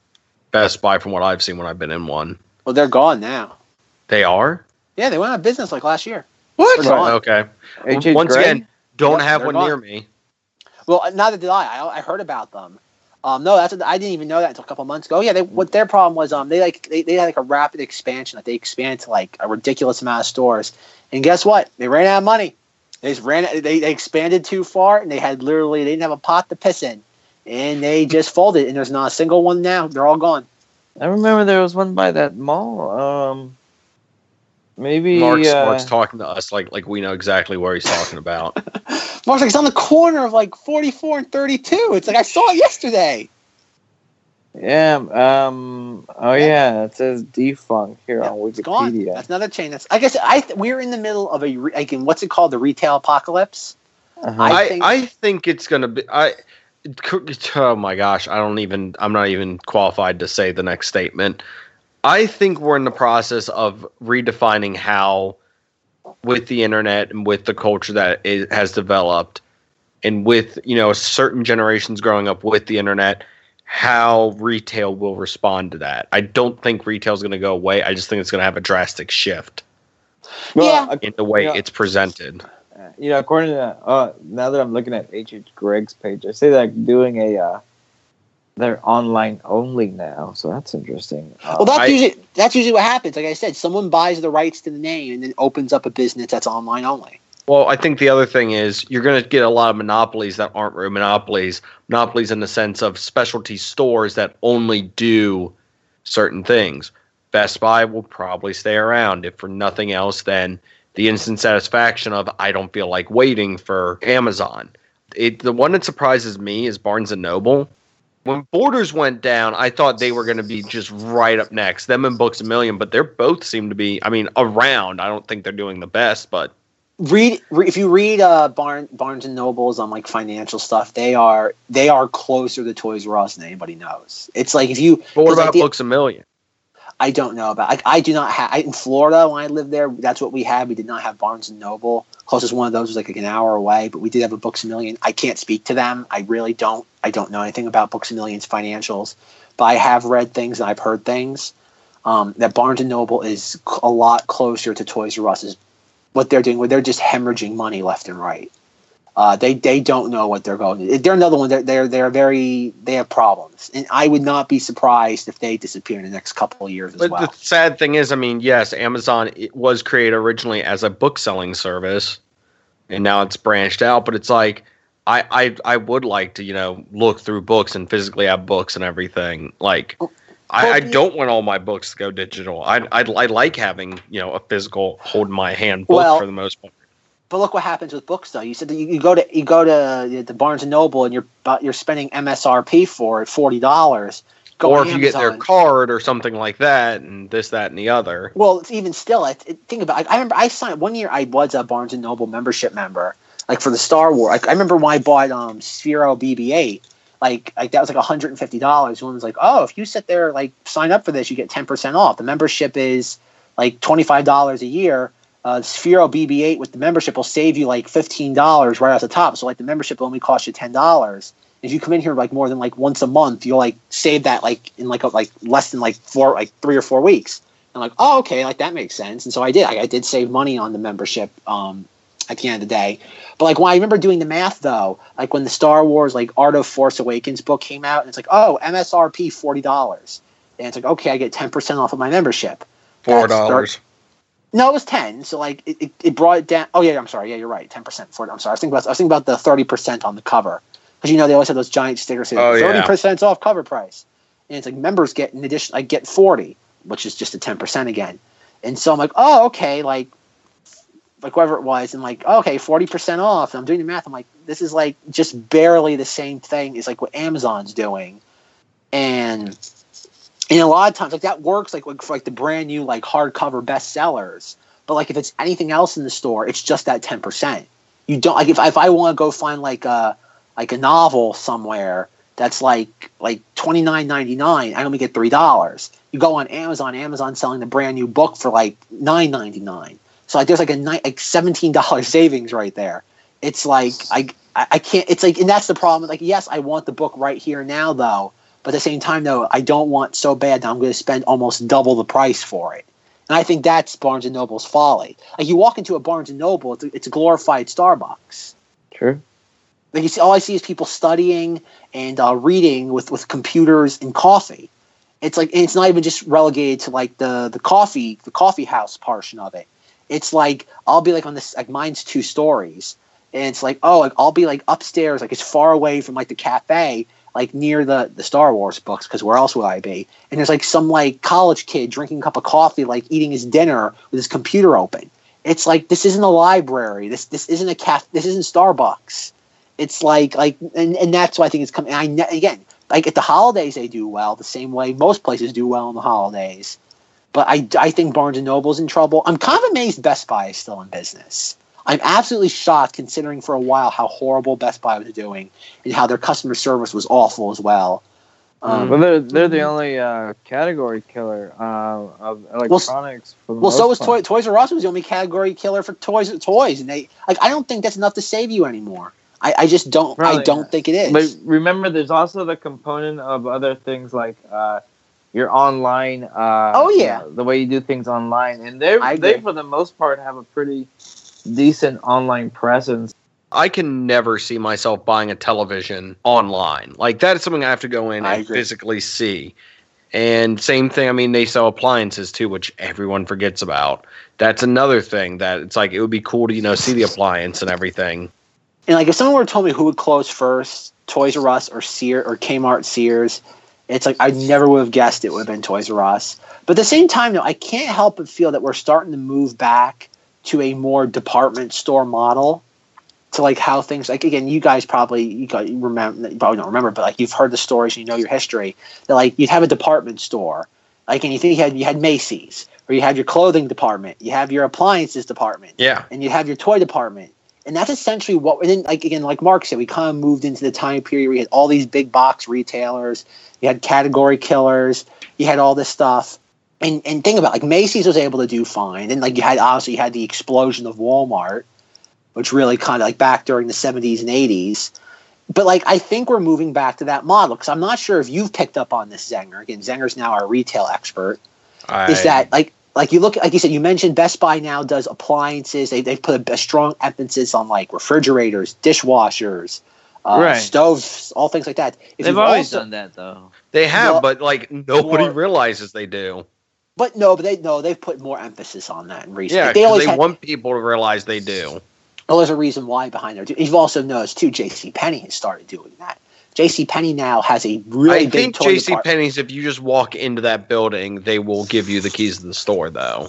Best Buy from what I've seen when I've been in one. Well, they're gone now. They are? Yeah, they went out of business like last year. What? They're gone. Okay. Once Greg? again, don't Yep, have one gone. near me. Well, neither did I. I, I heard about them. Um, no, that's I didn't even know that until a couple months ago. Yeah, they, what their problem was, um, they like they, they had like a rapid expansion. Like they expanded to like a ridiculous amount of stores, and guess what? They ran out of money. They just ran. They, they expanded too far, and they had literally they didn't have a pot to piss in, and they just folded. And there's not a single one now. They're all gone. I remember there was one by that mall. Um, maybe Mark's, uh, Mark's talking to us like like we know exactly where he's talking about. [LAUGHS] Mark's like it's on the corner of like 44 and 32. It's like I saw it yesterday. Yeah. Um. Oh yeah. It says defunct here Yeah, on It's gone. Wikipedia. That's another chain. That's I guess I th- we're in the middle of a re- like in what's it called the retail apocalypse. Uh-huh. I I, think- I think it's gonna be I oh my gosh, I don't even I'm not even qualified to say the next statement. I think we're in the process of redefining how with the internet and with the culture that it has developed and with, you know, certain generations growing up with the internet, how retail will respond to that. I don't think retail is going to go away. I just think it's going to have a drastic shift Yeah. in the way Yeah. it's presented. you know, according to uh, now that I'm looking at H. H. Gregg's page, I say that doing a uh, they're online only now, so that's interesting. Uh, Well, that's I- usually that's usually what happens. Like I said, someone buys the rights to the name and then opens up a business that's online only. Well, I think the other thing is you're going to get a lot of monopolies that aren't real monopolies. Monopolies in the sense of specialty stores that only do certain things. Best Buy will probably stay around if for nothing else than the instant satisfaction of I don't feel like waiting for Amazon. It the one that surprises me is Barnes and Noble. When Borders went down, I thought they were going to be just right up next. Them and Books a Million, but they're both seem to be. I mean, around. I don't think they're doing the best, but read re, if you read uh Barn, Barnes and Nobles on like financial stuff, they are they are closer to Toys R Us than anybody knows. It's like if you But what 'cause, like, about the- Books a Million? I don't know about. Like, I do not have in Florida when I lived there. That's what we had. We did not have Barnes and Noble. Closest one of those was like an hour away, but we did have a Books a Million. I can't speak to them. I really don't. I don't know anything about Books a Million's financials, but I have read things and I've heard things um, that Barnes and Noble is a lot closer to Toys R Us. Is what they're doing, where they're just hemorrhaging money left and right. Uh, they they don't know what they're going. to They're another one. They're they're they're very they have problems, and I would not be surprised if they disappear in the next couple of years as But well. the sad thing is, I mean, yes, Amazon it was created originally as a book selling service, and now it's branched out. But it's like, I, I, I would like to, you know, look through books and physically have books and everything. Like, I, I don't want all my books to go digital. I, I, I like having, you know, a physical hold in my hand book Well- for the most part. But look what happens with books, though. You said that you, you go to you go to the Barnes and Noble and you're you're spending MSRP for it forty dollars. Or if you get their card or something like that, and this, that, and the other. Well, it's even still. I it, think about. I remember I signed one year. I was a Barnes and Noble membership member, like for the Star Wars. Like I remember when I bought um Sphero BB-8. Like like that was like hundred and fifty dollars. One was like, oh, if you sit there like sign up for this, you get ten percent off. The membership is like twenty five dollars a year. Uh, Sphero BB-8 with the membership will save you like fifteen dollars right off the top. So like the membership will only cost you ten dollars. If you come in here like more than like once a month, you'll like save that like in like a, like less than like four like three or four weeks. I'm like, oh, okay, like that makes sense. And so I did. I, I did save money on the membership um, at the end of the day. But like when I remember doing the math though, like when the Star Wars like Art of Force Awakens book came out, and it's like, oh, MSRP forty dollars, and it's like, okay, I get ten percent off of my membership. Four dollars. No, it was ten. So like it, it, it brought it down. Oh yeah, I'm sorry. Yeah, you're right. Ten percent for it. I'm sorry. I was thinking about I was thinking about the thirty percent on the cover because you know they always have those giant stickers saying Oh, yeah. thirty percent off cover price, and it's like members get in addition. I get forty, which is just a ten percent again. And so I'm like, oh okay, like like whatever it was, and like okay, forty percent off. And I'm doing the math. I'm like, this is like just barely the same thing as like what Amazon's doing, and and a lot of times like that works like for like the brand new like hardcover bestsellers. But like if it's anything else in the store, it's just that ten percent. You don't like if if I want to go find like a like a novel somewhere that's like like twenty nine ninety nine, I only get three dollars. You go on Amazon, Amazon selling the brand new book for like nine ninety nine. So like there's like a ni- like seventeen dollar [LAUGHS] savings right there. It's like I I can't. It's like and that's the problem. Like yes, I want the book right here now though. But at the same time, though, I don't want so bad that I'm going to spend almost double the price for it. And I think that's Barnes and Noble's folly. Like you walk into a Barnes and Noble, it's a, it's a glorified Starbucks. True. Like you see, all I see is people studying and uh, reading with with computers and coffee. It's like and it's not even just relegated to like the the coffee the coffee house portion of it. It's like I'll be like on this like mine's two stories, and it's like oh like I'll be like upstairs like it's far away from like the cafe like near the the Star Wars books because where else would I be? And there's like some like college kid drinking a cup of coffee like eating his dinner with his computer open. It's like this isn't a library. This this isn't a caf. This isn't Starbucks. It's like like and, and that's why I think it's coming. I again like at the holidays they do well the same way most places do well in the holidays. But I, I think Barnes and Noble's in trouble. I'm kind of amazed Best Buy is still in business. I'm absolutely shocked considering for a while how horrible Best Buy was doing and how their customer service was awful as well. Um, well, they're they're the only uh, category killer uh, of electronics. for the Well, so most was part. Toy, Toys R Us was the only category killer for toys. Toys, and they like I don't think that's enough to save you anymore. I, I just don't. I don't not. think it is. But remember, there's also the component of other things like uh, your online. Uh, Oh, yeah. you know, the way you do things online, and they I they for the most part have a pretty decent online presence. I can never see myself buying a television online. Like that is something I have to go in I and agree. physically see. And same thing, I mean, they sell appliances too, which everyone forgets about. That's another thing that it's like it would be cool to, you know, see the appliance and everything. And like if someone were to tell me who would close first, Toys R Us or Sears or Kmart Sears, it's like I never would have guessed it would have been Toys R Us. But at the same time, though, I can't help but feel that we're starting to move back to a more department store model. To like how things like again, you guys probably you guys remember you probably don't remember, but like you've heard the stories, you know your history. That like you'd have a department store, like and you think you had you had Macy's or you had your clothing department, you have your appliances department, Yeah. and you have your toy department. And that's essentially what, and then like again, like Mark said, we kind of moved into the time period where you had all these big box retailers, you had category killers, you had all this stuff. And and think about it, like Macy's was able to do fine. And like you had obviously you had the explosion of Walmart, which really kind of like back during the 70s and 80s. But like I think we're moving back to that model because I'm not sure if you've picked up on this, Zenger. Again, Zenger's now our retail expert I, is that like like you look like you said you mentioned Best Buy now does appliances. They they've put a, a strong emphasis on like refrigerators, dishwashers, uh, Right. stoves, all things like that. If They've you've always also- done that though. they have, Well, but like nobody more- realizes they do. But no, but they no they've put more emphasis on that in recent. Yeah, they always they had, want people to realize they do. well, there's a reason why behind there. You've also noticed too. J.C. Penney has started doing that. J.C. Penney now has a really I big think JC. Penney's if you just walk into that building, they will give you the keys to the store though.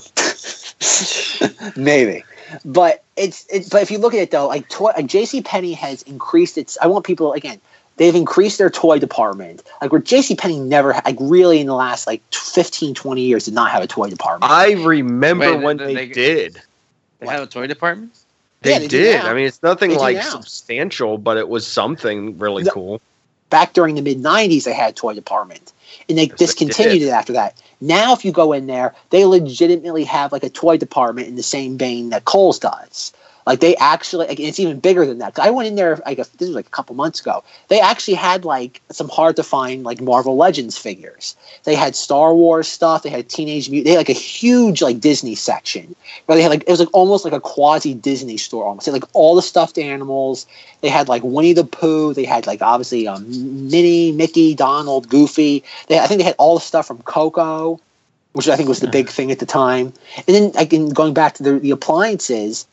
[LAUGHS] Maybe. But it's it's but if you look at it though, like like JC Penney has increased its I want people again, they've increased their toy department. Like where JC Penney never like really in the last like 15 20 years did not have a toy department. I remember Wait, when they- they, they- did. They have a toy department. They, Yeah, they do did. I mean, it's nothing They like now. substantial, but it was something really No. cool. Back during the mid 90s they had a toy department. And they Yes, discontinued did. it after that. Now if you go in there, they legitimately have like a toy department in the same vein that Kohl's does. Like they actually, like, it's even bigger than that. I went in there I guess this was like a couple months ago. They actually had like some hard to find like Marvel Legends figures. They had Star Wars stuff. They had Teenage Mutant. They had like a huge like Disney section where they had like it was like almost like a quasi Disney store almost. They had like all the stuffed animals. They had like Winnie the Pooh. They had like obviously um, Minnie, Mickey, Donald, Goofy. They I think they had all the stuff from Coco, which I think was the big thing at the time. And then again, going back to the, the appliances,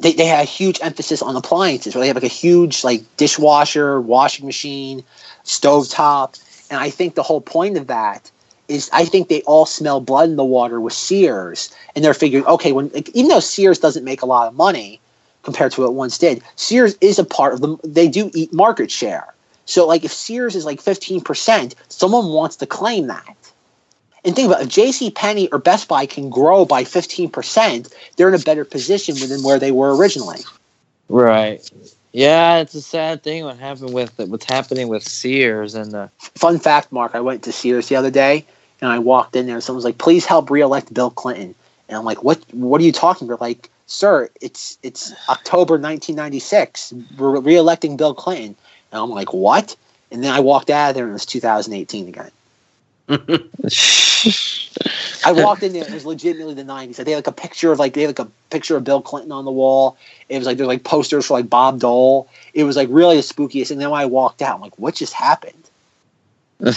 they, they had a huge emphasis on appliances where they have like a huge like dishwasher, washing machine, stovetop. And I think the whole point of that is I think they all smell blood in the water with Sears. And they're figuring, okay, when like, even though Sears doesn't make a lot of money compared to what it once did, Sears is a part of them. They do eat market share. So like if Sears is like 15%, someone wants to claim that. And think about it, if J.C. Penney or Best Buy can grow by 15%, they're in a better position than where they were originally. Right. Yeah, it's a sad thing what happened with what's happening with Sears and the Fun fact, Mark, I went to Sears the other day and I walked in there and someone's like, please help reelect Bill Clinton. And I'm like, what what are you talking about? Like, sir, it's it's October 1996. We're reelecting Bill Clinton. And I'm like, what? And then I walked out of there and it was 2018 again. I walked in there. It was legitimately the '90s. They had like a picture of like they had like a picture of Bill Clinton on the wall. It was like there's like posters for like Bob Dole. It was like really the spookiest. And then when I walked out, I'm like, what just happened? [LAUGHS]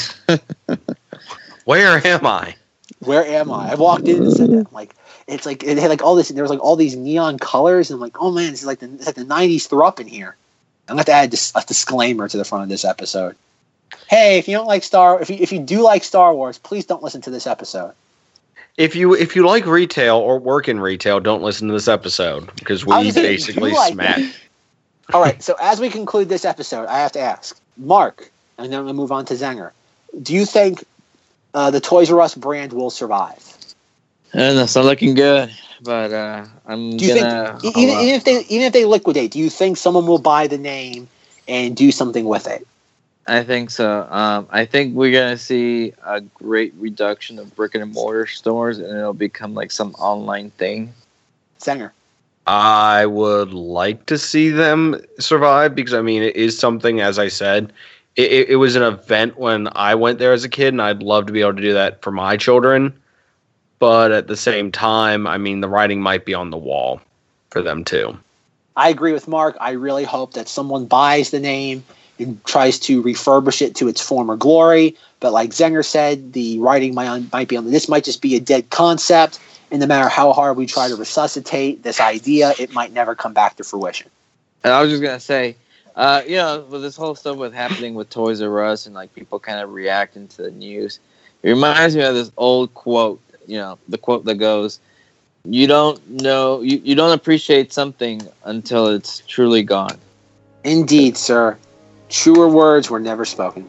Where am I? Where am I? I walked in and said that. I'm like, it's like it had like all this. There was like all these neon colors, and I'm like, oh man, it's like the it's like the '90s throw up in here. I'm gonna have to add a disclaimer to the front of this episode. Hey, if you don't like Star, if you if you do like Star Wars, please don't listen to this episode. If you if you like retail or work in retail, don't listen to this episode because we gonna basically you like smack. [LAUGHS] All right. So as we conclude this episode, I have to ask Mark, and then I'm gonna move on to Zenger. Do you think uh, the Toys R Us brand will survive? and that's not looking good. But uh, I'm Do you gonna think even, even if they even if they liquidate, do you think someone will buy the name and do something with it? I think so. Um, I think we're gonna see a great reduction of brick and mortar stores, and it'll become like some online thing. Zenger. I would like to see them survive because I mean it is something. As I said, it, it, it was an event when I went there as a kid, and I'd love to be able to do that for my children. But at the same time, I mean the writing might be on the wall. for them too. I agree with Mark. I really hope that someone buys the name and tries to refurbish it to its former glory. But like Zenger said, the writing might, might be on this might just be a dead concept. And no matter how hard we try to resuscitate this idea, it might never come back to fruition. And I was just gonna say, uh, you know, with this whole stuff with happening with Toys R Us and like people kind of reacting to the news, it reminds me of this old quote. You know, the quote that goes, "You don't know, you, you don't appreciate something until it's truly gone." Indeed, sir. Truer words were never spoken.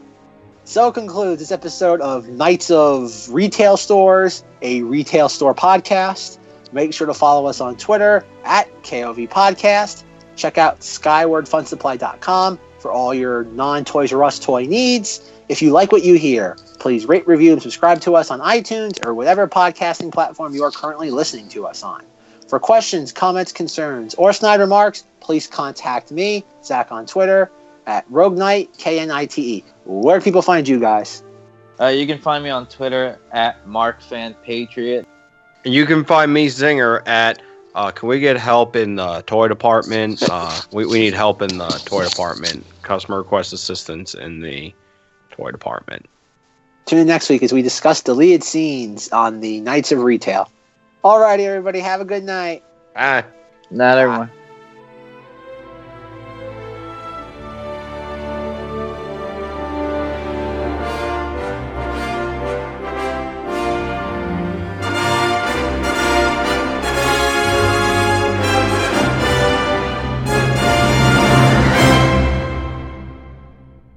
So concludes this episode of Knights of Retail Stores, a retail store podcast. Make sure to follow us on Twitter at KOV Podcast. Check out skywardfunsupply.com for all your non Toys R Us toy needs. If you like what you hear, please rate, review, and subscribe to us on iTunes or whatever podcasting platform you are currently listening to us on. For questions, comments, concerns, or snide remarks, please contact me, Zack, on Twitter at Rogue Knight, K N I T E. Where do people find you guys? Uh, you can find me on Twitter at MarkFanPatriot. And you can find me Zenger at uh, can we get help in the toy department? [LAUGHS] Uh, we, we need help in the toy department. Customer request assistance in the toy department. Tune in next week as we discuss deleted scenes on the Knights of Retail. Alrighty, everybody, have a good night. Ah. Not everyone.